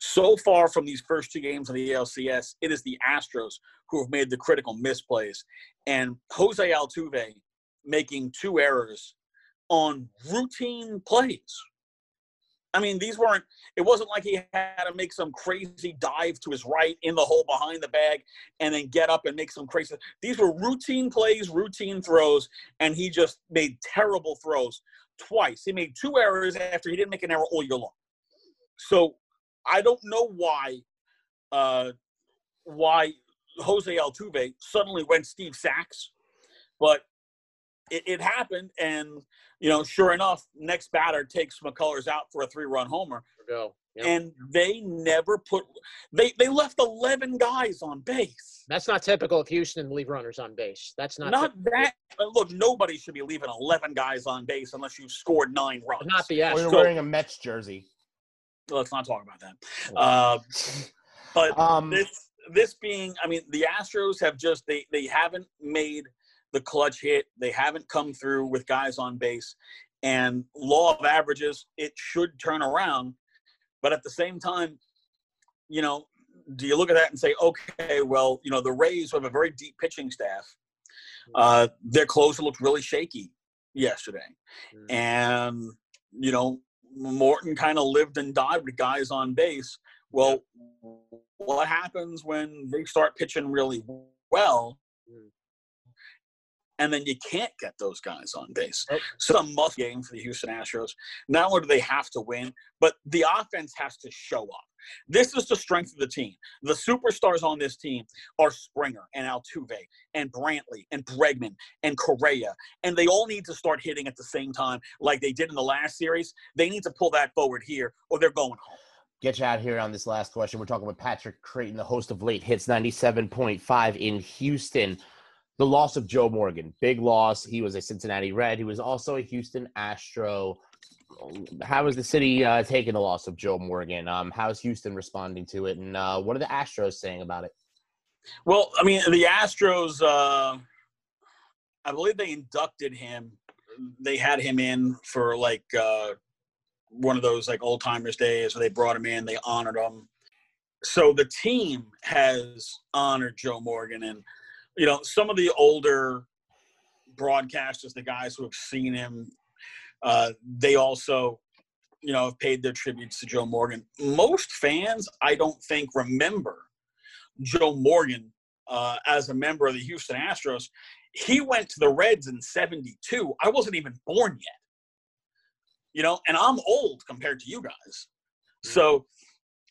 So far from these first two games of the ALCS, it is the Astros who have made the critical misplays. And Jose Altuve making two errors on routine plays. I mean, these weren't, it wasn't like he had to make some crazy dive to his right in the hole behind the bag and then get up and make some crazy. These were routine plays, routine throws, and he just made terrible throws twice. He made two errors after he didn't make an error all year long. So I don't know why uh, why Jose Altuve suddenly went Steve Sax, but it, it happened, and you know, sure enough, next batter takes McCullers out for a three-run homer, Go. Yep. and they never put they they left eleven guys on base. That's not typical of Houston to leave runners on base. That's not Not typical. that. Look, nobody should be leaving eleven guys on base unless you've scored nine runs. not the Or you're So- wearing a Mets jersey. Let's not talk about that. Uh, but Um, this this being i mean the astros have just they they haven't made the clutch hit. They haven't come through with guys on base. And law of averages it should turn around. But at the same time you know do you look at that and say okay well you know the rays have a very deep pitching staff uh their closer looked really shaky yesterday. Mhm. and you know Morton kind of lived and died with guys on base. Well, what happens when they start pitching really well, Mm. And then you can't get those guys on base? Nope. So a must game for the Houston Astros. Not only do they have to win, but the offense has to show up. This is the strength of the team. The superstars on this team are Springer and Altuve and Brantley and Bregman and Correa, and they all need to start hitting at the same time, like they did in the last series. They need to pull that forward here, or they're going home. get you out here on this last question. We're talking with Patrick Creighton, the host of Late Hits 97.5 in Houston. The loss of Joe Morgan, big loss. He was a Cincinnati Red. He was also a Houston Astro. How is the city uh, taking the loss of Joe Morgan? Um, how's Houston responding to it? And uh, what are the Astros saying about it? Well, I mean, the Astros, uh, I believe they inducted him. They had him in for like uh, one of those like old timers days where they brought him in, they honored him. So the team has honored Joe Morgan, and you know some of the older broadcasters, the guys who have seen him, uh, they also, you know, have paid their tributes to Joe Morgan. Most fans, I don't think, remember Joe Morgan uh, as a member of the Houston Astros. He went to the Reds in 72. I wasn't even born yet. You know, and I'm old compared to you guys. So,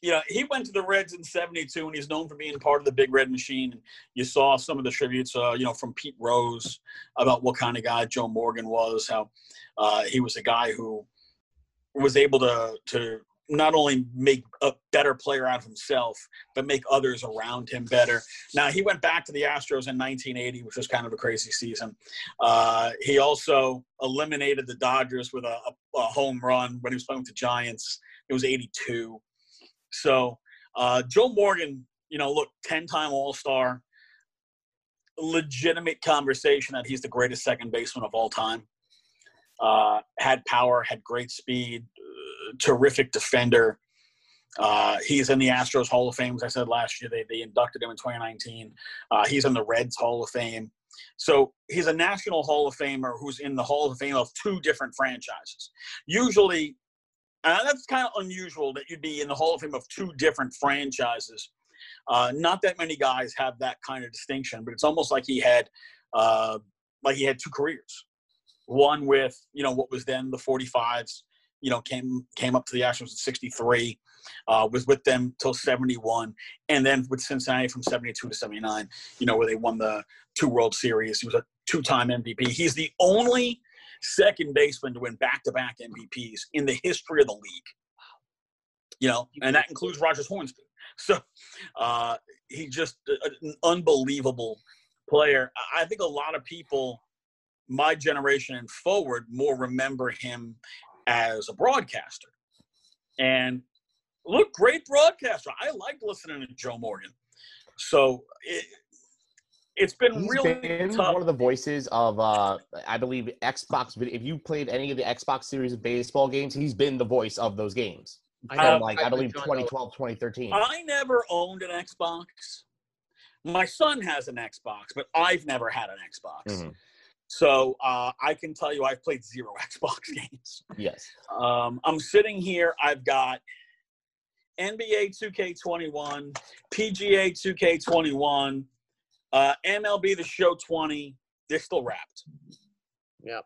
you know, he went to the Reds in 72 and he's known for being part of the big red machine. And you saw some of the tributes, uh, you know, from Pete Rose about what kind of guy Joe Morgan was, how uh, he was a guy who was able to, to not only make a better player out of himself, but make others around him better. Now, he went back to the Astros in 1980, which was kind of a crazy season. Uh, he also eliminated the Dodgers with a, a, home run when he was playing with the Giants. It was 82. So, uh, Joe Morgan, you know, look, 10 time All Star, legitimate conversation that he's the greatest second baseman of all time. Uh, had power, had great speed, terrific defender. Uh, he's in the Astros Hall of Fame, as I said last year. They, they inducted him in 2019. Uh, he's in the Reds Hall of Fame. So he's a National Hall of Famer who's in the Hall of Fame of two different franchises. Usually, and that's kind of unusual that you'd be in the Hall of Fame of two different franchises. Uh, not that many guys have that kind of distinction, but it's almost like he had, uh, like he had two careers. One with you know what was then the 45s, you know, came came up to the Astros in '63, uh, was with them till '71, and then with Cincinnati from '72 to '79. You know, where they won the two World Series. He was a two-time MVP. He's the only second baseman to win back-to-back MVPs in the history of the league. You know, and that includes Rogers Hornsby. So uh, he's just an unbelievable player. I think a lot of people my generation and forward more remember him as a broadcaster. And look, great broadcaster. I like listening to Joe Morgan. So it, it's been He's really been tough. one of the voices of, uh, I believe, Xbox. If you played any of the Xbox series of baseball games, he's been the voice of those games. I From know, like I I believe John 2012, 2013. I never owned an Xbox. My son has an Xbox, but I've never had an Xbox. Mhm. So uh, I can tell you I've played zero Xbox games. Yes. Um, I'm sitting here. I've got NBA 2K21, PGA 2K21, uh, MLB The Show 20. They're still wrapped. Yep.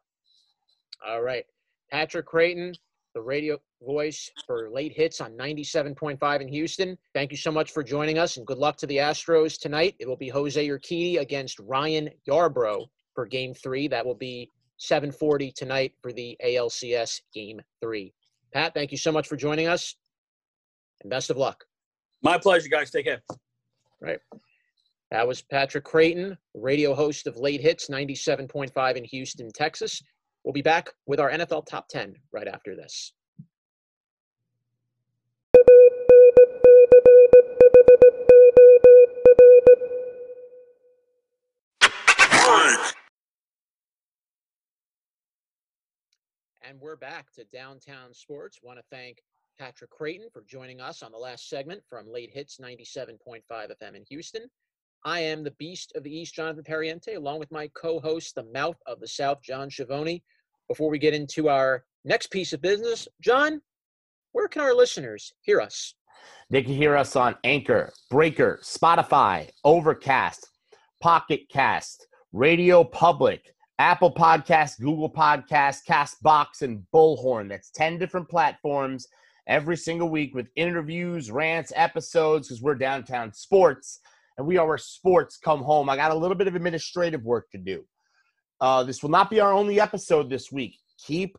All right. Patrick Creighton, the radio voice for late hits on 97.5 in Houston. Thank you so much for joining us and good luck to the Astros tonight. It will be Jose Urquidy against Ryan Yarbrough for game three. That will be 740 tonight for the ALCS game three. Pat, thank you so much for joining us and best of luck. My pleasure, guys. Take care. That was Patrick Creighton, radio host of Late Hits 97.5 in Houston, Texas. We'll be back with our NFL Top 10 right after this. And we're back to Downtown Sports. Want to thank Patrick Creighton for joining us on the last segment from Late Hits 97.5 FM in Houston. I am the Beast of the East, Jonathan Perriente, along with my co-host, the Mouth of the South, John Schiavone. Before we get into our next piece of business, John, where can our listeners hear us? They can hear us on Anchor, Breaker, Spotify, Overcast, Pocket Cast, Radio Public, Apple Podcast, Google Podcast, Castbox, and Bullhorn. That's 10 different platforms every single week with interviews, rants, episodes, because we're downtown sports and we are where sports come home. I got a little bit of administrative work to do. Uh, this will not be our only episode this week. Keep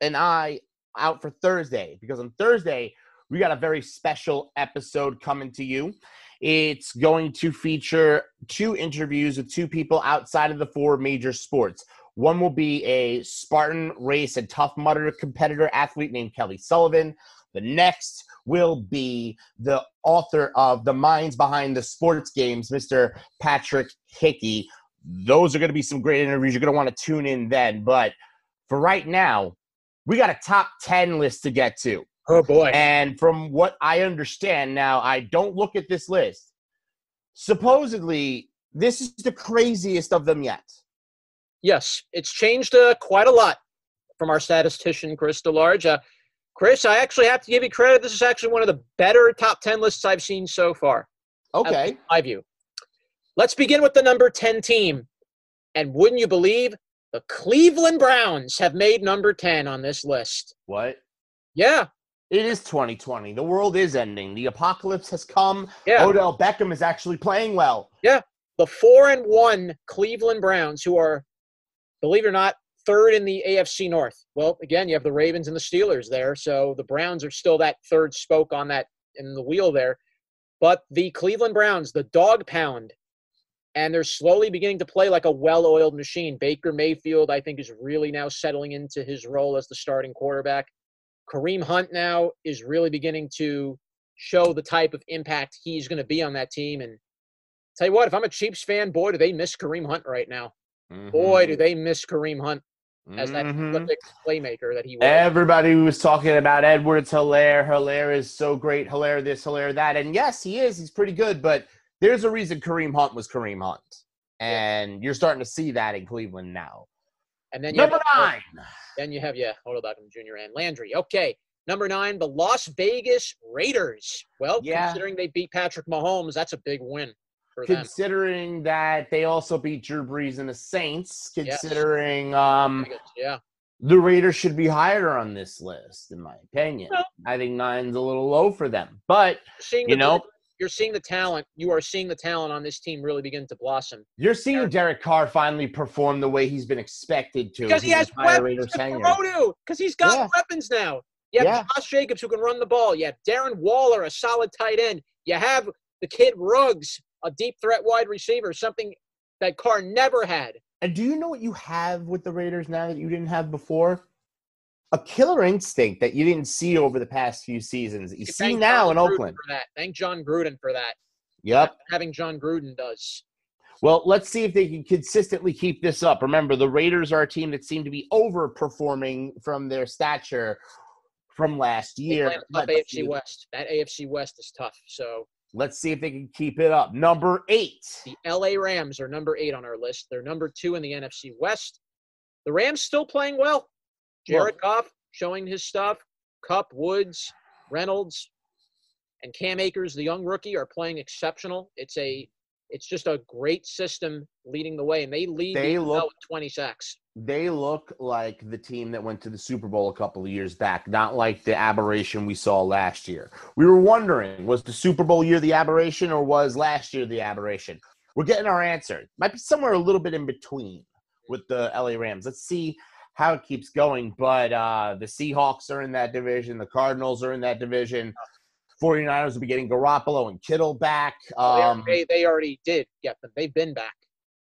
an eye out for Thursday because on Thursday, we got a very special episode coming to you. It's going to feature two interviews with two people outside of the four major sports. One will be a Spartan race and Tough Mudder competitor athlete named Kelly Sullivan. The next will be the author of The Minds Behind the Sports Games, Mr. Patrick Hickey. Those are going to be some great interviews. You're going to want to tune in then. But for right now, we got a top 10 list to get to. Oh boy. And from what I understand now, I don't look at this list. Supposedly, this is the craziest of them yet. Yes, it's changed uh, quite a lot from our statistician, Chris DeLarge. Uh, Chris, I actually have to give you credit. This is actually one of the better top 10 lists I've seen so far. Okay. my view. Let's begin with the number 10 team. And wouldn't you believe the Cleveland Browns have made number 10 on this list? What? Yeah, It is 2020. The world is ending. The apocalypse has come. yeah. Odell Beckham is actually playing well. Yeah. The four and one Cleveland Browns, who are, believe it or not, third in the AFC North. Well, again, you have the Ravens and the Steelers there, so the Browns are still that third spoke on that in the wheel there. But the Cleveland Browns, the dog pound, and they're slowly beginning to play like a well-oiled machine. Baker Mayfield, I think, is really now settling into his role as the starting quarterback. Kareem Hunt now is really beginning to show the type of impact he's going to be on that team. And tell you what, if I'm a Chiefs fan, boy, do they miss Kareem Hunt right now. Mm-hmm. Boy, do they miss Kareem Hunt as that Mhm. prolific playmaker that he was. Everybody was talking about Edwards Helaire. Helaire is so great. Helaire this, Helaire that. And yes, he is. He's pretty good. But there's a reason Kareem Hunt was Kareem Hunt. And you're starting to see that in Cleveland now. and then you have, Number nine. Then you have yeah, Odell Beckham Jr. and Landry. Okay, number nine, the Las Vegas Raiders. Well, Yeah. considering they beat Patrick Mahomes, that's a big win for them. Considering that they also beat Drew Brees and the Saints, Yes. considering um, Yeah, the Raiders should be higher on this list, in my opinion. Well- I think nine's a little low for them. But seeing You the, know- you're seeing the talent. You are seeing the talent on this team really begin to blossom you're seeing Derek Carr finally perform the way he's been expected to. because he has weapons Raiders to tenure. throw to. Because he's got Yeah. weapons now. You have Yeah. Josh Jacobs who can run the ball. You have Darren Waller, a solid tight end. You have the kid Ruggs, a deep threat wide receiver, something that Carr never had. And do you know what you have with the Raiders now that you didn't have before? A killer instinct that you didn't see over the past few seasons. that You see now John in Gruden Oakland. For that. Thank Jon Gruden for that. Yep. Having Jon Gruden does. Well, let's see if they can consistently keep this up. Remember, the Raiders are a team that seem to be overperforming from their stature from last They year. play the tough AFC West. That AFC West is tough. So Let's see if they can keep it up. Number eight. the LA Rams are number eight on our list. They're number two in the NFC West. The Rams still playing well. Jared Goff showing his stuff. Kupp, Woods, Reynolds, and Cam Akers, the young rookie, are playing exceptional. It's a it's just a great system leading the way, and they lead They the look- with 20 sacks. They look like the team that went to the Super Bowl a couple of years back, not like the aberration we saw last year. We were wondering was the Super Bowl year the aberration or was last year the aberration? We're getting our answer. Might be somewhere a little bit in between with the LA Rams. Let's see how it keeps going. But uh, the Seahawks are in that division, the Cardinals are in that division. 49ers will be getting Garoppolo and Kittle back. They are- Um, they, they already did get them. They've been back.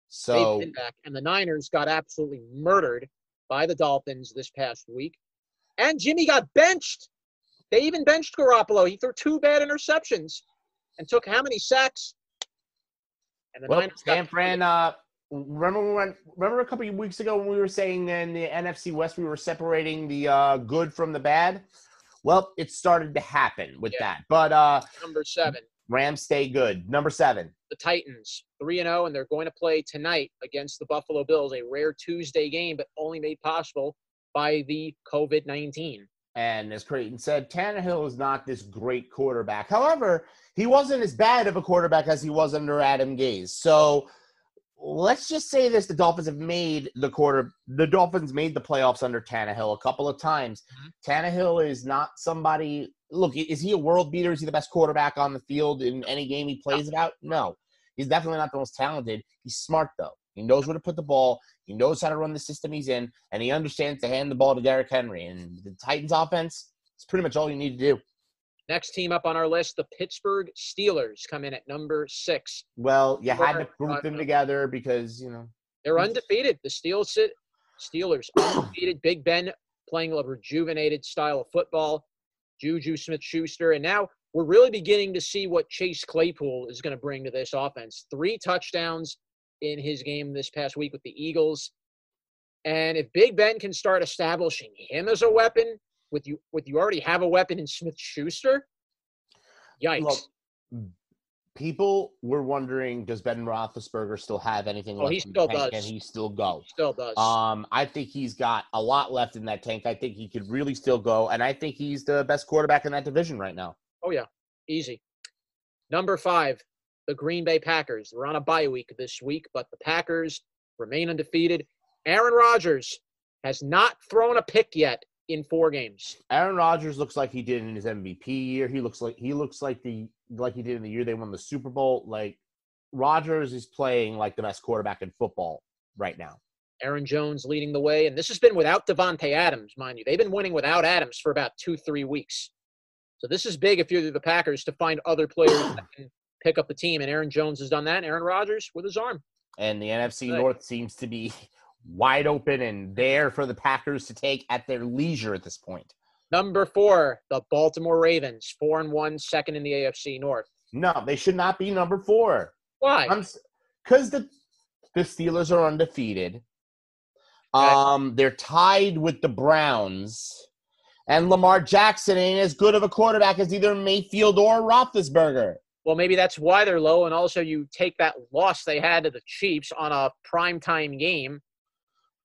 So back. And the Niners got absolutely murdered by the Dolphins this past week. And Jimmy got benched. They even benched Garoppolo. He threw two bad interceptions and took how many sacks? And the Well, Niners San Fran, uh, remember when? Remember a couple of weeks ago when we were saying in the NFC West we were separating the uh, good from the bad. Well, it started to happen with Yeah. that. But uh, number seven. Rams stay good. Number seven. The Titans, 3 and 0, and they're going to play tonight against the Buffalo Bills, a rare Tuesday game, but only made possible by the COVID 19. And as Creighton said, Tannehill is not this great quarterback. However, he wasn't as bad of a quarterback as he was under Adam Gase. So let's just say this: the Dolphins have made the quarter. The Dolphins made the playoffs under Tannehill a couple of times. Mm-hmm. Tannehill is not somebody. Look, is he a world beater? Is he the best quarterback on the field in any game he plays it out? No, he's definitely not the most talented. He's smart though. He knows where to put the ball. He knows how to run the system he's in, and he understands to hand the ball to Derrick Henry. And the Titans' offense is pretty much all you need to do. Next team up on our list, the Pittsburgh Steelers, come in at number six. Well, you had to group them together because you know. They're undefeated. The Steel sit Steelers undefeated. Big Ben playing a rejuvenated style of football. Juju Smith Schuster. And now we're really beginning to see what Chase Claypool is going to bring to this offense. Three touchdowns in his game this past week with the Eagles. And if Big Ben can start establishing him as a weapon, with you with you already have a weapon in Smith Schuster, yikes. Look, people were wondering, does Ben Roethlisberger still have anything Oh, left? he in still the tank? does. Can he still go? Still does. Um, I think he's got a lot left in that tank. I think he could really still go, and I think he's the best quarterback in that division right now. Oh yeah, easy. Number five, the Green Bay Packers. We're on a bye week this week, but the Packers remain undefeated. Aaron Rodgers has not thrown a pick yet in four games. Aaron Rodgers looks like he did in his MVP year. He looks like he looks like the like he did in the year they won the Super Bowl. Like Rodgers is playing like the best quarterback in football right now. Aaron Jones leading the way, and this has been without Davante Adams, mind you. They've been winning without Adams for about two, three weeks. So this is big if you're the Packers to find other players that can pick up the team. And Aaron Jones has done that. And Aaron Rodgers with his arm. And the NFC. North seems to be wide open and there for the Packers to take at their leisure at this point. Number four, the Baltimore Ravens, four and one, second in the AFC North. No, they should not be number four. Why? Because the the Steelers are undefeated. Okay. Um, they're tied with the Browns, and Lamar Jackson ain't as good of a quarterback as either Mayfield or Roethlisberger. well, maybe that's why they're low. And also, you take that loss they had to the Chiefs on a primetime game.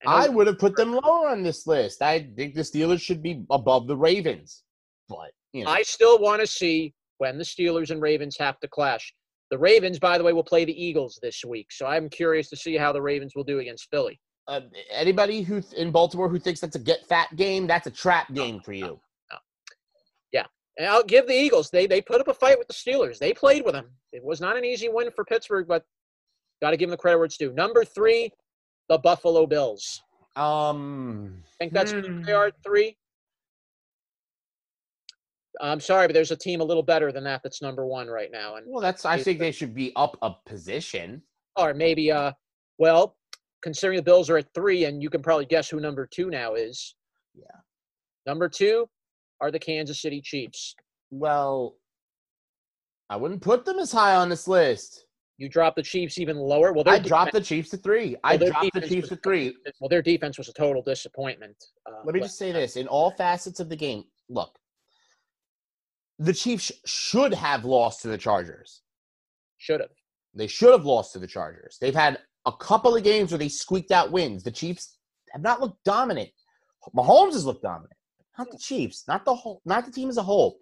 And I would have put them lower on this list. I think the Steelers should be above the Ravens, but you know, I still want to see when the Steelers and Ravens have to clash. The Ravens, by the way, will play the Eagles this week. So I'm curious to see how the Ravens will do against Philly. uh, anybody who in Baltimore who thinks that's a get fat game, that's a trap game for you. And I'll give the Eagles. They they put up a fight with the Steelers. They played with them. It was not an easy win for Pittsburgh, but got to give them the credit where it's due. Number three, the Buffalo Bills. Um, I think that's Hmm. they are at three. I'm sorry, but there's a team a little better than that that's number one right now, and well, that's I think they should be up a position. or maybe uh, well, considering the Bills are at three, and you can probably guess who number two now is. Yeah. Number two are the Kansas City Chiefs. Well, I wouldn't put them as high on this list. You drop the Chiefs even lower. Well, I dropped the Chiefs to three. I well, their dropped the Chiefs was- to three. Well, their defense was a total disappointment. Uh, Let me just say this: in all facets of the game, look, the Chiefs should have lost to the Chargers. should have. They should have lost to the Chargers. They've had a couple of games where they squeaked out wins. The Chiefs have not looked dominant. Mahomes has looked dominant. Not the Chiefs, not the whole, not the team as a whole.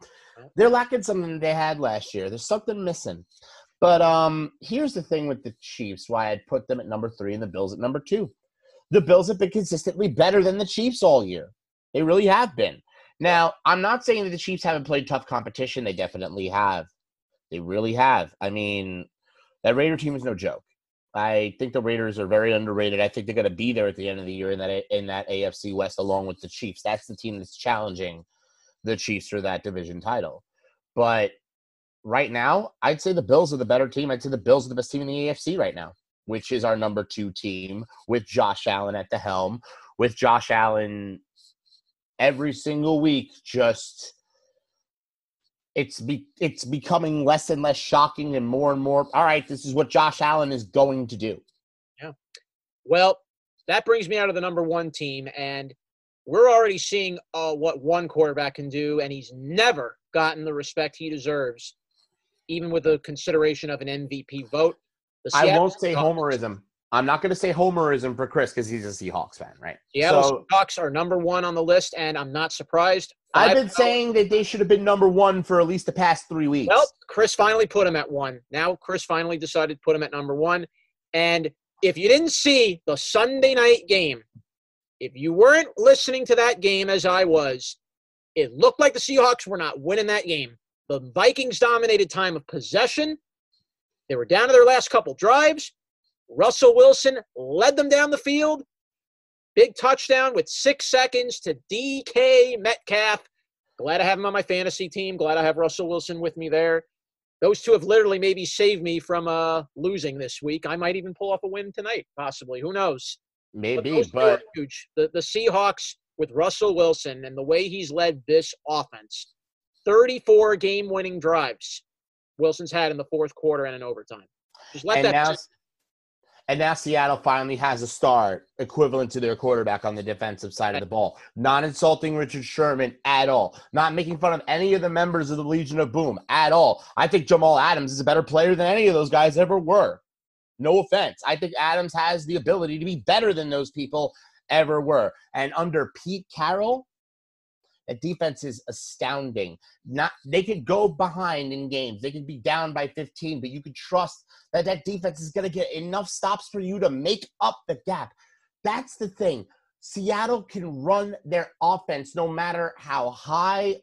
They're lacking something they had last year. There's something missing. But um, here's the thing with the Chiefs: why I'd put them at number three and the Bills at number two. The Bills have been consistently better than the Chiefs all year. They really have been. Now, I'm not saying that the Chiefs haven't played tough competition. They definitely have. They really have. I mean, that Raider team is no joke. I think the Raiders are very underrated. I think they're going to be there at the end of the year in that in that AFC West along with the Chiefs. That's the team that's challenging the Chiefs for that division title. But right now, I'd say the Bills are the better team. I'd say the Bills are the best team in the AFC right now, which is our number 2 team with Josh Allen at the helm, with Josh Allen every single week just it's be, it's becoming less and less shocking and more and more all right this is what Josh Allen is going to do Yeah. Well, that brings me out of the number one team, and we're already seeing uh, what one quarterback can do, and he's never gotten the respect he deserves, even with the consideration of an MVP vote. The I won't say Seahawks- homerism I'm not going to say homerism for Chris because he's a Seahawks fan right Yeah, so Seahawks are number one on the list, and I'm not surprised. I've been oh. saying that they should have been number one for at least the past three weeks Well, Chris finally put him at one. Now Chris finally decided to put him at number one. And if you didn't see the Sunday night game, if you weren't listening to that game as I was, it looked like the Seahawks were not winning that game. The Vikings dominated time of possession. They were down to their last couple drives. Russell Wilson led them down the field. Big touchdown with six seconds to DK Metcalf. Glad I have him on my fantasy team. Glad I have Russell Wilson with me there. Those two have literally maybe saved me from uh, losing this week. I might even pull off a win tonight, possibly. Who knows? maybe are but huge. The, the Seahawks with Russell Wilson and the way he's led this offense 34 game winning drives Wilson's had in the fourth quarter and in overtime. Just let and that now and now Seattle finally has a star equivalent to their quarterback on the defensive side of the ball. Not insulting Richard Sherman at all. Not making fun of any of the members of the Legion of Boom at all. I think Jamal Adams is a better player than any of those guys ever were. No offense. I think Adams has the ability to be better than those people ever were. And under Pete Carroll, That defense is astounding. Not they could go behind in games. They could be down by 15, but you could trust that that defense is going to get enough stops for you to make up the gap. That's the thing. Seattle can run their offense no matter how high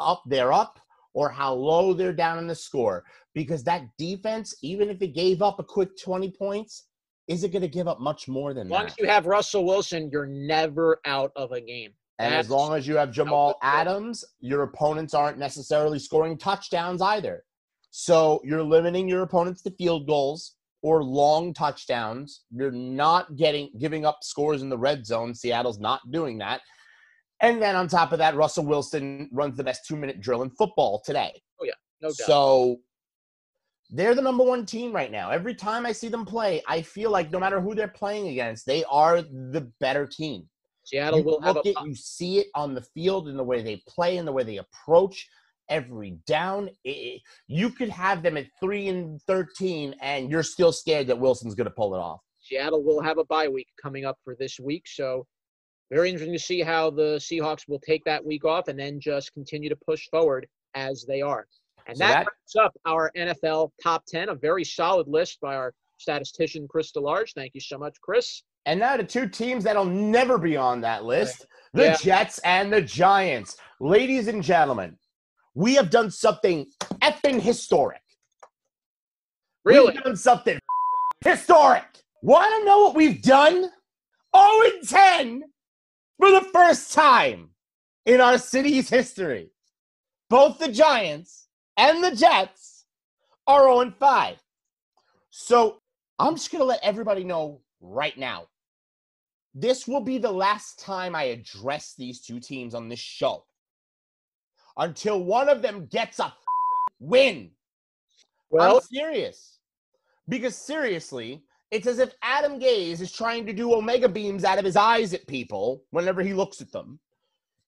up they're up or how low they're down in the score because that defense, even if it gave up a quick 20 points, isn't going to give up much more than long that. as you have Russell Wilson, you're never out of a game. And as long as you have Jamal. Adams, your opponents aren't necessarily scoring touchdowns either. So you're limiting your opponents to field goals or long touchdowns. You're not getting giving up scores in the red zone. Seattle's not doing that. And then on top of that, Russell Wilson runs the best two minute drill in football today. Oh yeah, no doubt. So they're the number one team right now. Every time I see them play, I feel like no matter who they're playing against, they are the better team. Seattle You will have at, you see it on the field in the way they play and the way they approach every down. It- it- you could have them at three and thirteen, and you're still scared that Wilson's going to pull it off. Seattle will have a bye week coming up for this week. So very interesting to see how the Seahawks will take that week off and then just continue to push forward as they are. And So that, that- wraps up our NFL top 10, a very solid list by our statistician, Chris DeLarge. Thank you so much, Chris. And now the two teams that'll never be on that list the Yeah. Jets and the Giants. Ladies and gentlemen, we have done something effing historic. Really? We've done something historic. Want to know what we've done? 0 and 10 for the first time in our city's history. Both the Giants and the Jets are 0 and 5. So I'm just going to let everybody know right now. This will be the last time I address these two teams on this show until one of them gets a win. Well, I'm serious. Because seriously, it's as if Adam Gase is trying to do omega beams out of his eyes at people whenever he looks at them.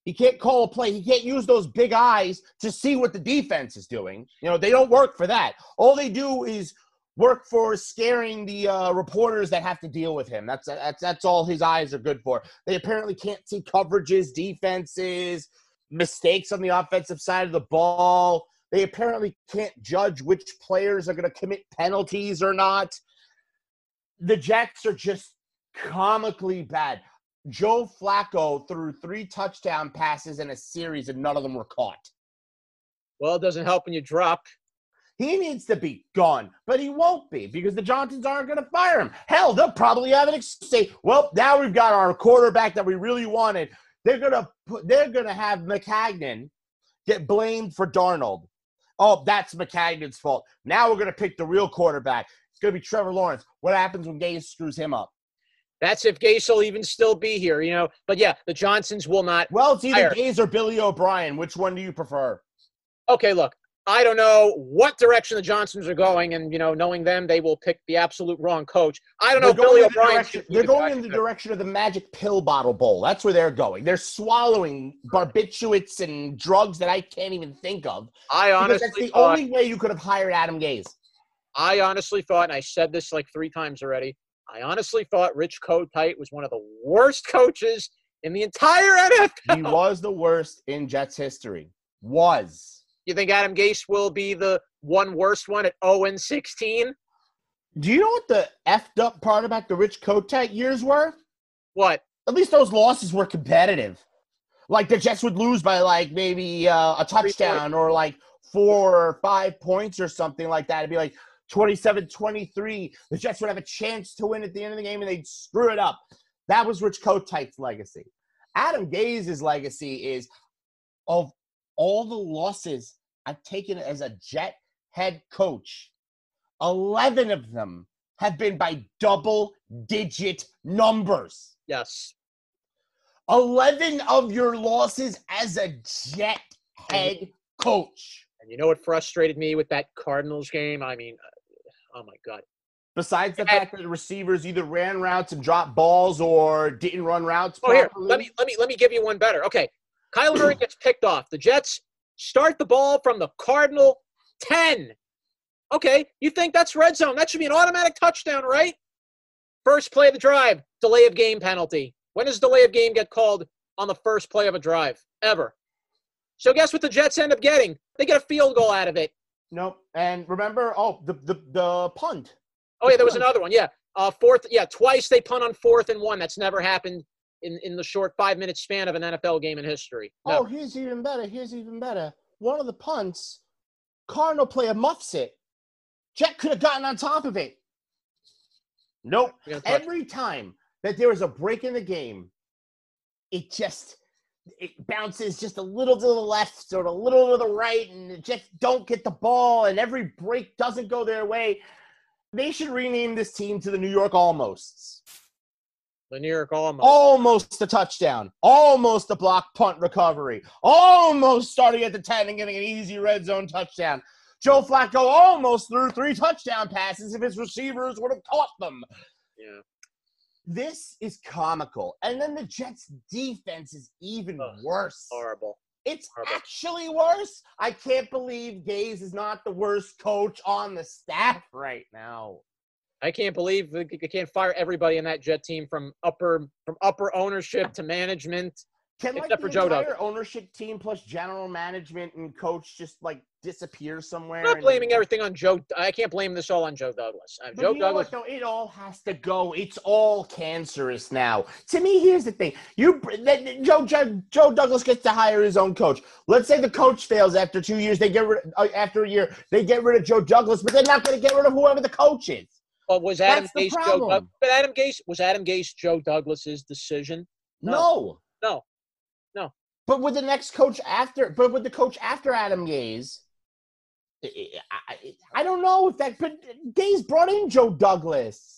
He can't call a play. He can't use those big eyes to see what the defense is doing. You know, they don't work for that. All they do is work for scaring the uh, reporters that have to deal with him. That's that's that's all his eyes are good for. They apparently can't see coverages, defenses, mistakes on the offensive side of the ball. They apparently can't judge which players are going to commit penalties or not. The Jets are just comically bad. Joe Flacco threw three touchdown passes in a series and none of them were caught. well, it doesn't help when you drop. He needs to be gone, but he won't be because the Johnsons aren't going to fire him. Hell, they'll probably have an excuse. Say, well, now we've got our quarterback that we really wanted. They're gonna put. They're gonna have Maccagnan get blamed for Darnold. Oh, that's Maccagnan's fault. Now we're gonna pick the real quarterback. It's gonna be Trevor Lawrence. What happens when Gase screws him up? That's if Gase will even still be here, you know. But yeah, the Johnsons will not. Well, it's either Fire. Gase or Billy O'Brien. Which one do you prefer? Okay, look, I don't know what direction the Johnsons are going, and you know, knowing them, they will pick the absolute wrong coach. I don't know. They're Billy going, in the O'Brien. direction, they're going in the direction of the magic pill bottle bowl. That's where they're going. They're swallowing barbiturates and drugs that I can't even think of. I honestly that's the thought. only way you could have hired Adam Gase. I honestly thought, and I said this like three times already. I honestly thought Rich Kotite was one of the worst coaches in the entire NFL. He was the worst in Jets history. Was. You think Adam Gase will be the one worst one at 0 and 16? Do you know what the effed up part about the Rich Kotite years were? What? At least those losses were competitive. Like the Jets would lose by like maybe uh, a touchdown or like four or five points or something like that. It'd be like 27 23. The Jets would have a chance to win at the end of the game and they'd screw it up. That was Rich Kotite's legacy. Adam Gase's legacy is of all the losses I've taken as a Jet head coach, 11 of them have been by double digit numbers. Yes. 11 of your losses as a Jet head coach. And you know what frustrated me with that Cardinals game? I mean, uh, oh my God. Besides the And- fact that the receivers either ran routes and dropped balls or didn't run routes Oh, here, let me let me let me give you one better. Okay, Kyler Murray gets picked off. The Jets start the ball from the Cardinal ten. Okay, you think that's red zone? That should be an automatic touchdown, right? First play of the drive, delay of game penalty. When does delay of game get called on the first play of a drive? Ever? So guess what the Jets end up getting? They get a field goal out of it. Nope. And remember, oh, the the, the punt. Oh yeah, there was another one. Yeah, uh, fourth. Yeah, twice they punt on fourth and one. That's never happened in in the short five minute span of an NFL game in history. No. Oh, here's even better. Here's even better. One of the punts, Cardinal player muffs it. Jet could have gotten on top of it. Nope. We're gonna talk- Every time that there is a break in the game, it just it bounces just a little to the left or a little to the right, and the Jets don't get the ball, and every break doesn't go their way. They should rename this team to the New York Almosts. The New York almost. Almost a touchdown. Almost a block punt recovery. Almost starting at the 10 and getting an easy red zone touchdown. Joe Flacco almost threw three touchdown passes if his receivers would have caught them. Yeah. This is comical. And then the Jets' defense is even Ugh, worse. Horrible. It's horrible. actually worse. I can't believe Gase is not the worst coach on the staff right now. I can't believe they can't fire everybody in that Jet team from upper from upper ownership to management. Can like Except the for Joe entire Douglas. ownership team plus general management and coach just like disappear somewhere? I'm not and- blaming everything on Joe. I can't blame this all on Joe Douglas. Uh, Joe Douglas. what, though? It all has to go. It's all cancerous now. To me, here's the thing: you, that Joe, Joe Joe Douglas gets to hire his own coach. Let's say the coach fails after two years. They get rid uh, after a year. They get rid of Joe Douglas, but they're not going to get rid of whoever the coach is. But was Adam Gase Joe? Doug- but Adam Gase was Adam Gase Joe Douglas's decision. No. No, No. No. But with the next coach after, but with the coach after Adam Gase, I, I, I don't know if that. But Gase brought in Joe Douglas.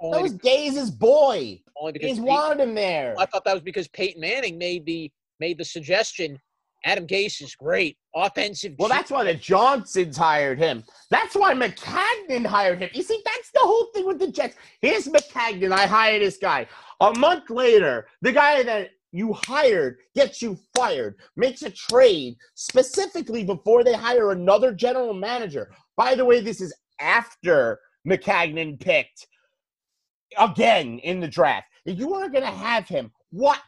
That Only, was Gase's boy. only because Gase Peyton- wanted him there. I thought that was because Peyton Manning made the made the suggestion. Adam Gase is great, offensive. Well, that's why the Johnsons hired him. That's why Maccagnan hired him. You see, that's the whole thing with the Jets. Here's Maccagnan. I hired this guy. A month later, the guy that you hired gets you fired, makes a trade specifically before they hire another general manager. By the way, this is after Maccagnan picked again in the draft. If you are going to have him, what?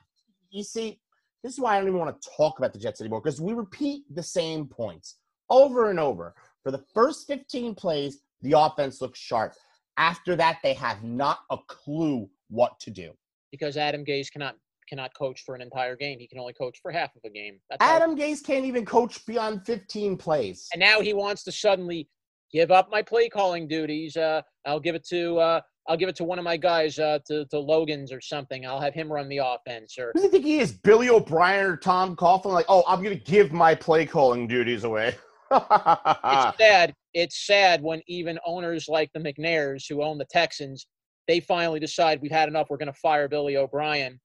You see, this is why I don't even want to talk about the Jets anymore because we repeat the same points over and over. For the first 15 plays, the offense looks sharp. After that, they have not a clue what to do. because Adam Gase cannot cannot coach for an entire game. He can only coach for half of a game. That's how- Adam Gase can't even coach beyond 15 plays. and now he wants to suddenly give up my play calling duties. Uh, I'll give it to uh, I'll give it to one of my guys, uh, to to Loggains or something. I'll have him run the offense. Or Who does he think he is? Billy O'Brien or Tom Coughlin? Like, oh, I'm going to give my play calling duties away. it's sad. It's sad when even owners like the McNairs, who own the Texans, they finally decide we've had enough. We're going to fire Billy O'Brien,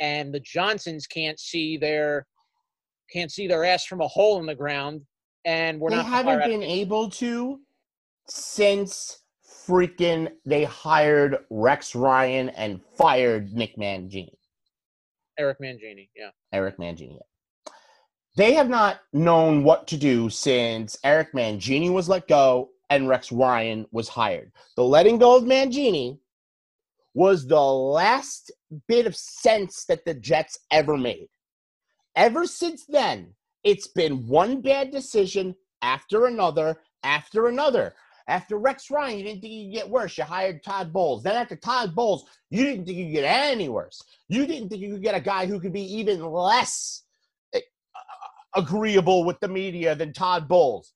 and the Johnsons can't see their can't see their ass from a hole in the ground, and we're they not. gonna haven't been able to since freaking they hired Rex Ryan and fired Nick Mangini. Eric Mangini. Yeah. Eric Mangini. They have not known what to do since Eric Mangini was let go and Rex Ryan was hired. The letting go of Mangini was the last bit of sense that the Jets ever made. Ever since then, it's been one bad decision after another after another. After Rex Ryan, you didn't think you could get worse. You hired Todd Bowles. Then after Todd Bowles, you didn't think you could get any worse. You didn't think you could get a guy who could be even less eh, agreeable with the media than Todd Bowles.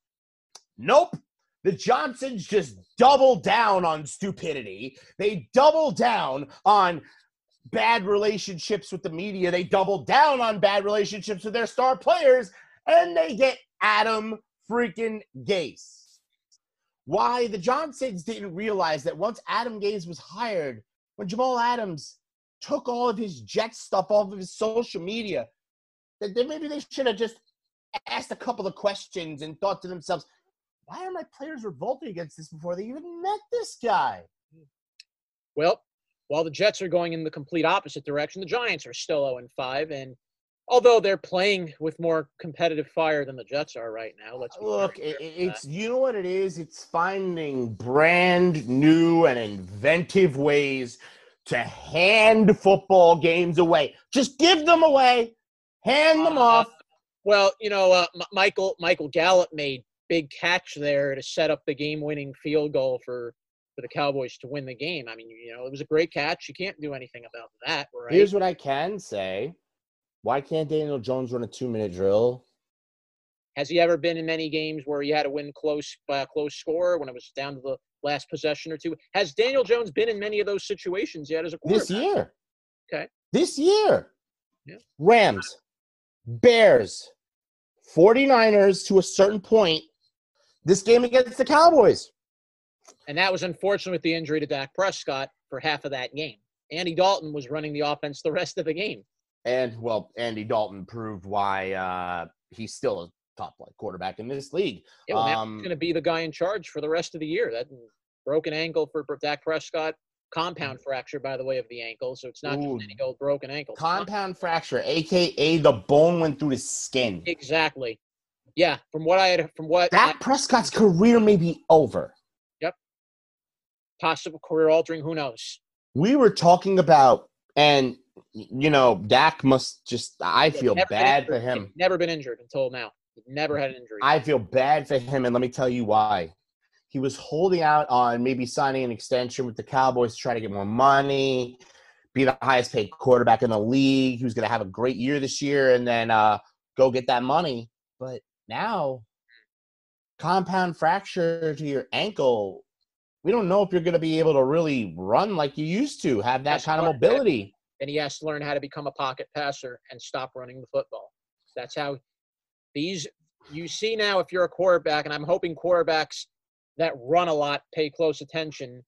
Nope. The Johnsons just double down on stupidity. They double down on bad relationships with the media. They double down on bad relationships with their star players, and they get Adam freaking Gase. Why the Johnsons didn't realize that once Adam Gase was hired, when Jamal Adams took all of his jet stuff off of his social media, that then maybe they should have just asked a couple of questions and thought to themselves, why are my players revolting against this before they even met this guy? Well, while the Jets are going in the complete opposite direction, the Giants are still 0 5. And although they're playing with more competitive fire than the Jets are right now, let's Look, it, clear it- about it's you know what it is. It's finding brand new and inventive ways to hand football games away. Just give them away, hand them Uh, off. Well, you know, uh, M- Michael Michael Gallup made big catch there to set up the game-winning field goal for for the Cowboys to win the game. I mean, you know, it was a great catch. You can't do anything about that, right? Here's what I can say. Why can't Daniel Jones run a two minute drill? Has he ever been in many games where he had to win close by a close score when it was down to the last possession or two? Has Daniel Jones been in many of those situations yet as a quarterback? This year. Okay. This year. Yeah. Rams, Bears, 49ers to a certain point. This game against the Cowboys. And that was unfortunate with the injury to Dak Prescott for half of that game. Andy Dalton was running the offense the rest of the game. And well, Andy Dalton proved why uh, he's still a top flight quarterback in this league. Yeah, well, Um, he's going to be the guy in charge for the rest of the year. That broken ankle for Dak Prescott, compound fracture, by the way, of the ankle. So it's not Ooh. just any old broken ankle. Compound fracture, aka the bone went through the skin. Exactly. Yeah, from what I had, from what Dak Prescott's career may be over. Yep. Possible career altering, who knows? We were talking about, and you know, Dak must just. I He's feel bad for him. He's Never been injured until now. He's never had an injury. I feel bad for him, and let me tell you why. He was holding out on maybe signing an extension with the Cowboys to try to get more money, be the highest paid quarterback in the league. He was going to have a great year this year, and then uh, go get that money. But now, compound fracture to your ankle. We don't know if you're going to be able to really run like you used to, have that That's kind of mobility. And he has to learn how to become a pocket passer and stop running the football. That's how these you see now if you're a quarterback, and I'm hoping quarterbacks that run a lot pay close attention.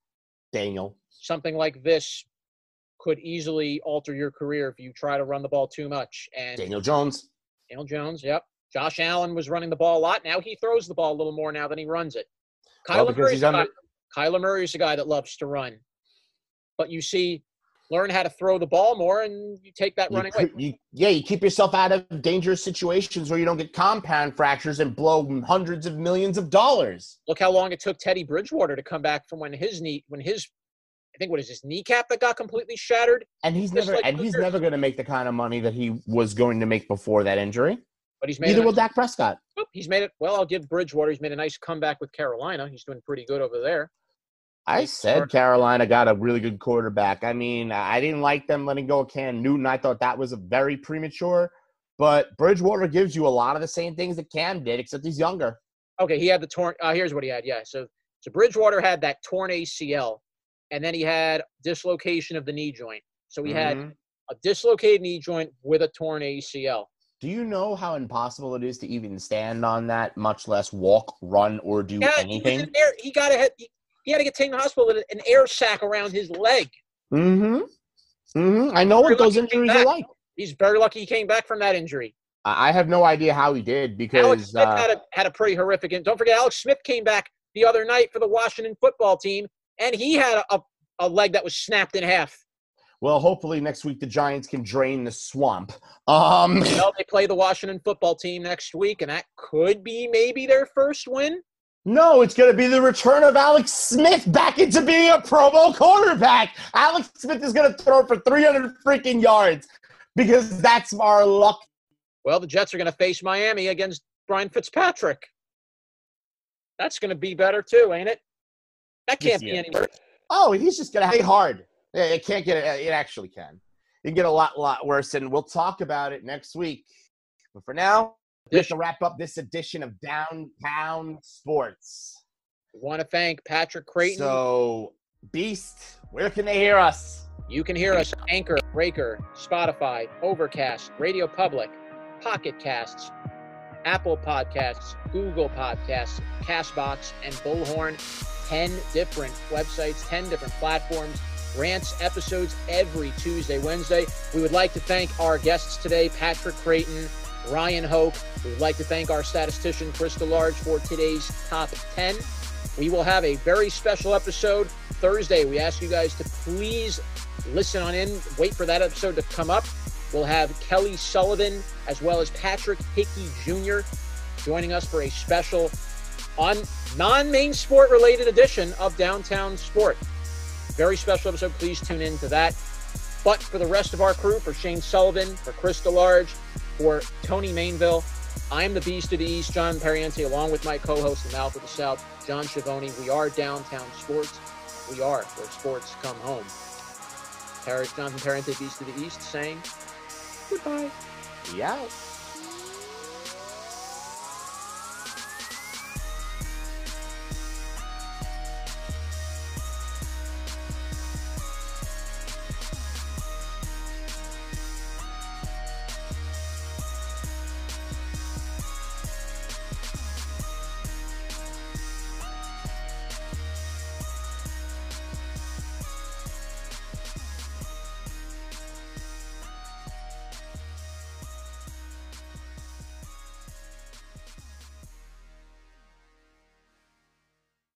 Daniel. Something like this could easily alter your career if you try to run the ball too much. And Daniel Jones. Daniel Jones, yep. Josh Allen was running the ball a lot. Now he throws the ball a little more now than he runs it. Well, Kyler because Murray's under- guy, Kyler Murray's a guy that loves to run. But you see, learn how to throw the ball more and you take that You running away. you- yeah, you keep yourself out of dangerous situations where you don't get compound fractures and blow hundreds of millions of dollars. Look how long it took Teddy Bridgewater to come back from when his knee, when his, I think what is his kneecap that got completely shattered. And he's never like and he's never going to make the kind of money that he was going to make before that injury. But he's made Neither will nice, Dak Prescott. He's made it. Well, I'll give Bridgewater. He's made a nice comeback with Carolina. He's doing pretty good over there. I said. Carolina got a really good quarterback. I mean, I didn't like them letting go of Cam Newton. I thought that was a very premature. But Bridgewater gives you a lot of the same things that Cam did, except he's younger. Okay, he had the torn. Uh, here's what he had. Yeah, so so Bridgewater had that torn ACL, and then he had dislocation of the knee joint. So he had Mhm. a dislocated knee joint with a torn ACL. Do you know how impossible it is to even stand on that, much less walk, run, or do Yeah, he, anything? in air, he got ahead. He, he had to get taken to the hospital with an air sac around his leg. Mm-hmm. Mm-hmm. I know what those lucky he came injuries are like. He's very lucky he came back from that injury. I have no idea how he did because Alex Smith uh, had a had a pretty horrific. And don't forget, Alex Smith came back the other night for the Washington football team, and he had a, a, a leg that was snapped in half. well, hopefully next week the Giants can drain the swamp. Um, Well, they play the Washington football team next week, and that could be maybe their first win. No, it's going to be the return of Alex Smith back into being a Pro Bowl quarterback. Alex Smith is going to throw for 300 freaking yards because that's our luck. Well, the Jets are going to face Miami against Brian Fitzpatrick. That's going to be better too, ain't it? That can't be year. any worse. Oh, he's just going to hit hard. Yeah, It can't get it. It actually can. It can get a lot, lot worse, and we'll talk about it next week. But for now, have to wrap up this edition of Downtown Sports. We want to thank Patrick Creighton. So, Beast, where can they hear us? You can hear us Anchor, Breaker, Spotify, Overcast, Radio Public, Pocket Casts, Apple Podcasts, Google Podcasts, Castbox, and Bullhorn. 10 different websites, 10 different platforms, rants episodes every Tuesday, Wednesday. We would like to thank our guests today, Patrick Creighton, Bryan Hoch. We would like to thank our statistician, Krista Large, for today's top 10. We will have a very special episode Thursday. We ask you guys to please listen on in, wait for that episode to come up. We'll have Kelly Sullivan as well as Patrick Hickey Jr. joining us for a special on non-main sport related edition of Downtown Sport. Very special episode. Please tune in to that. But for the rest of our crew, for Shane Sullivan, for Chris DeLarge, for Tony Mainville, I am the Beast of the East, John Perriente, along with my co-host, the Mouth of the South, John Schiavone. We are Downtown Sports. We are where sports come home. Paris Jonathan Perriente, Beast of the East, saying goodbye. Yeah.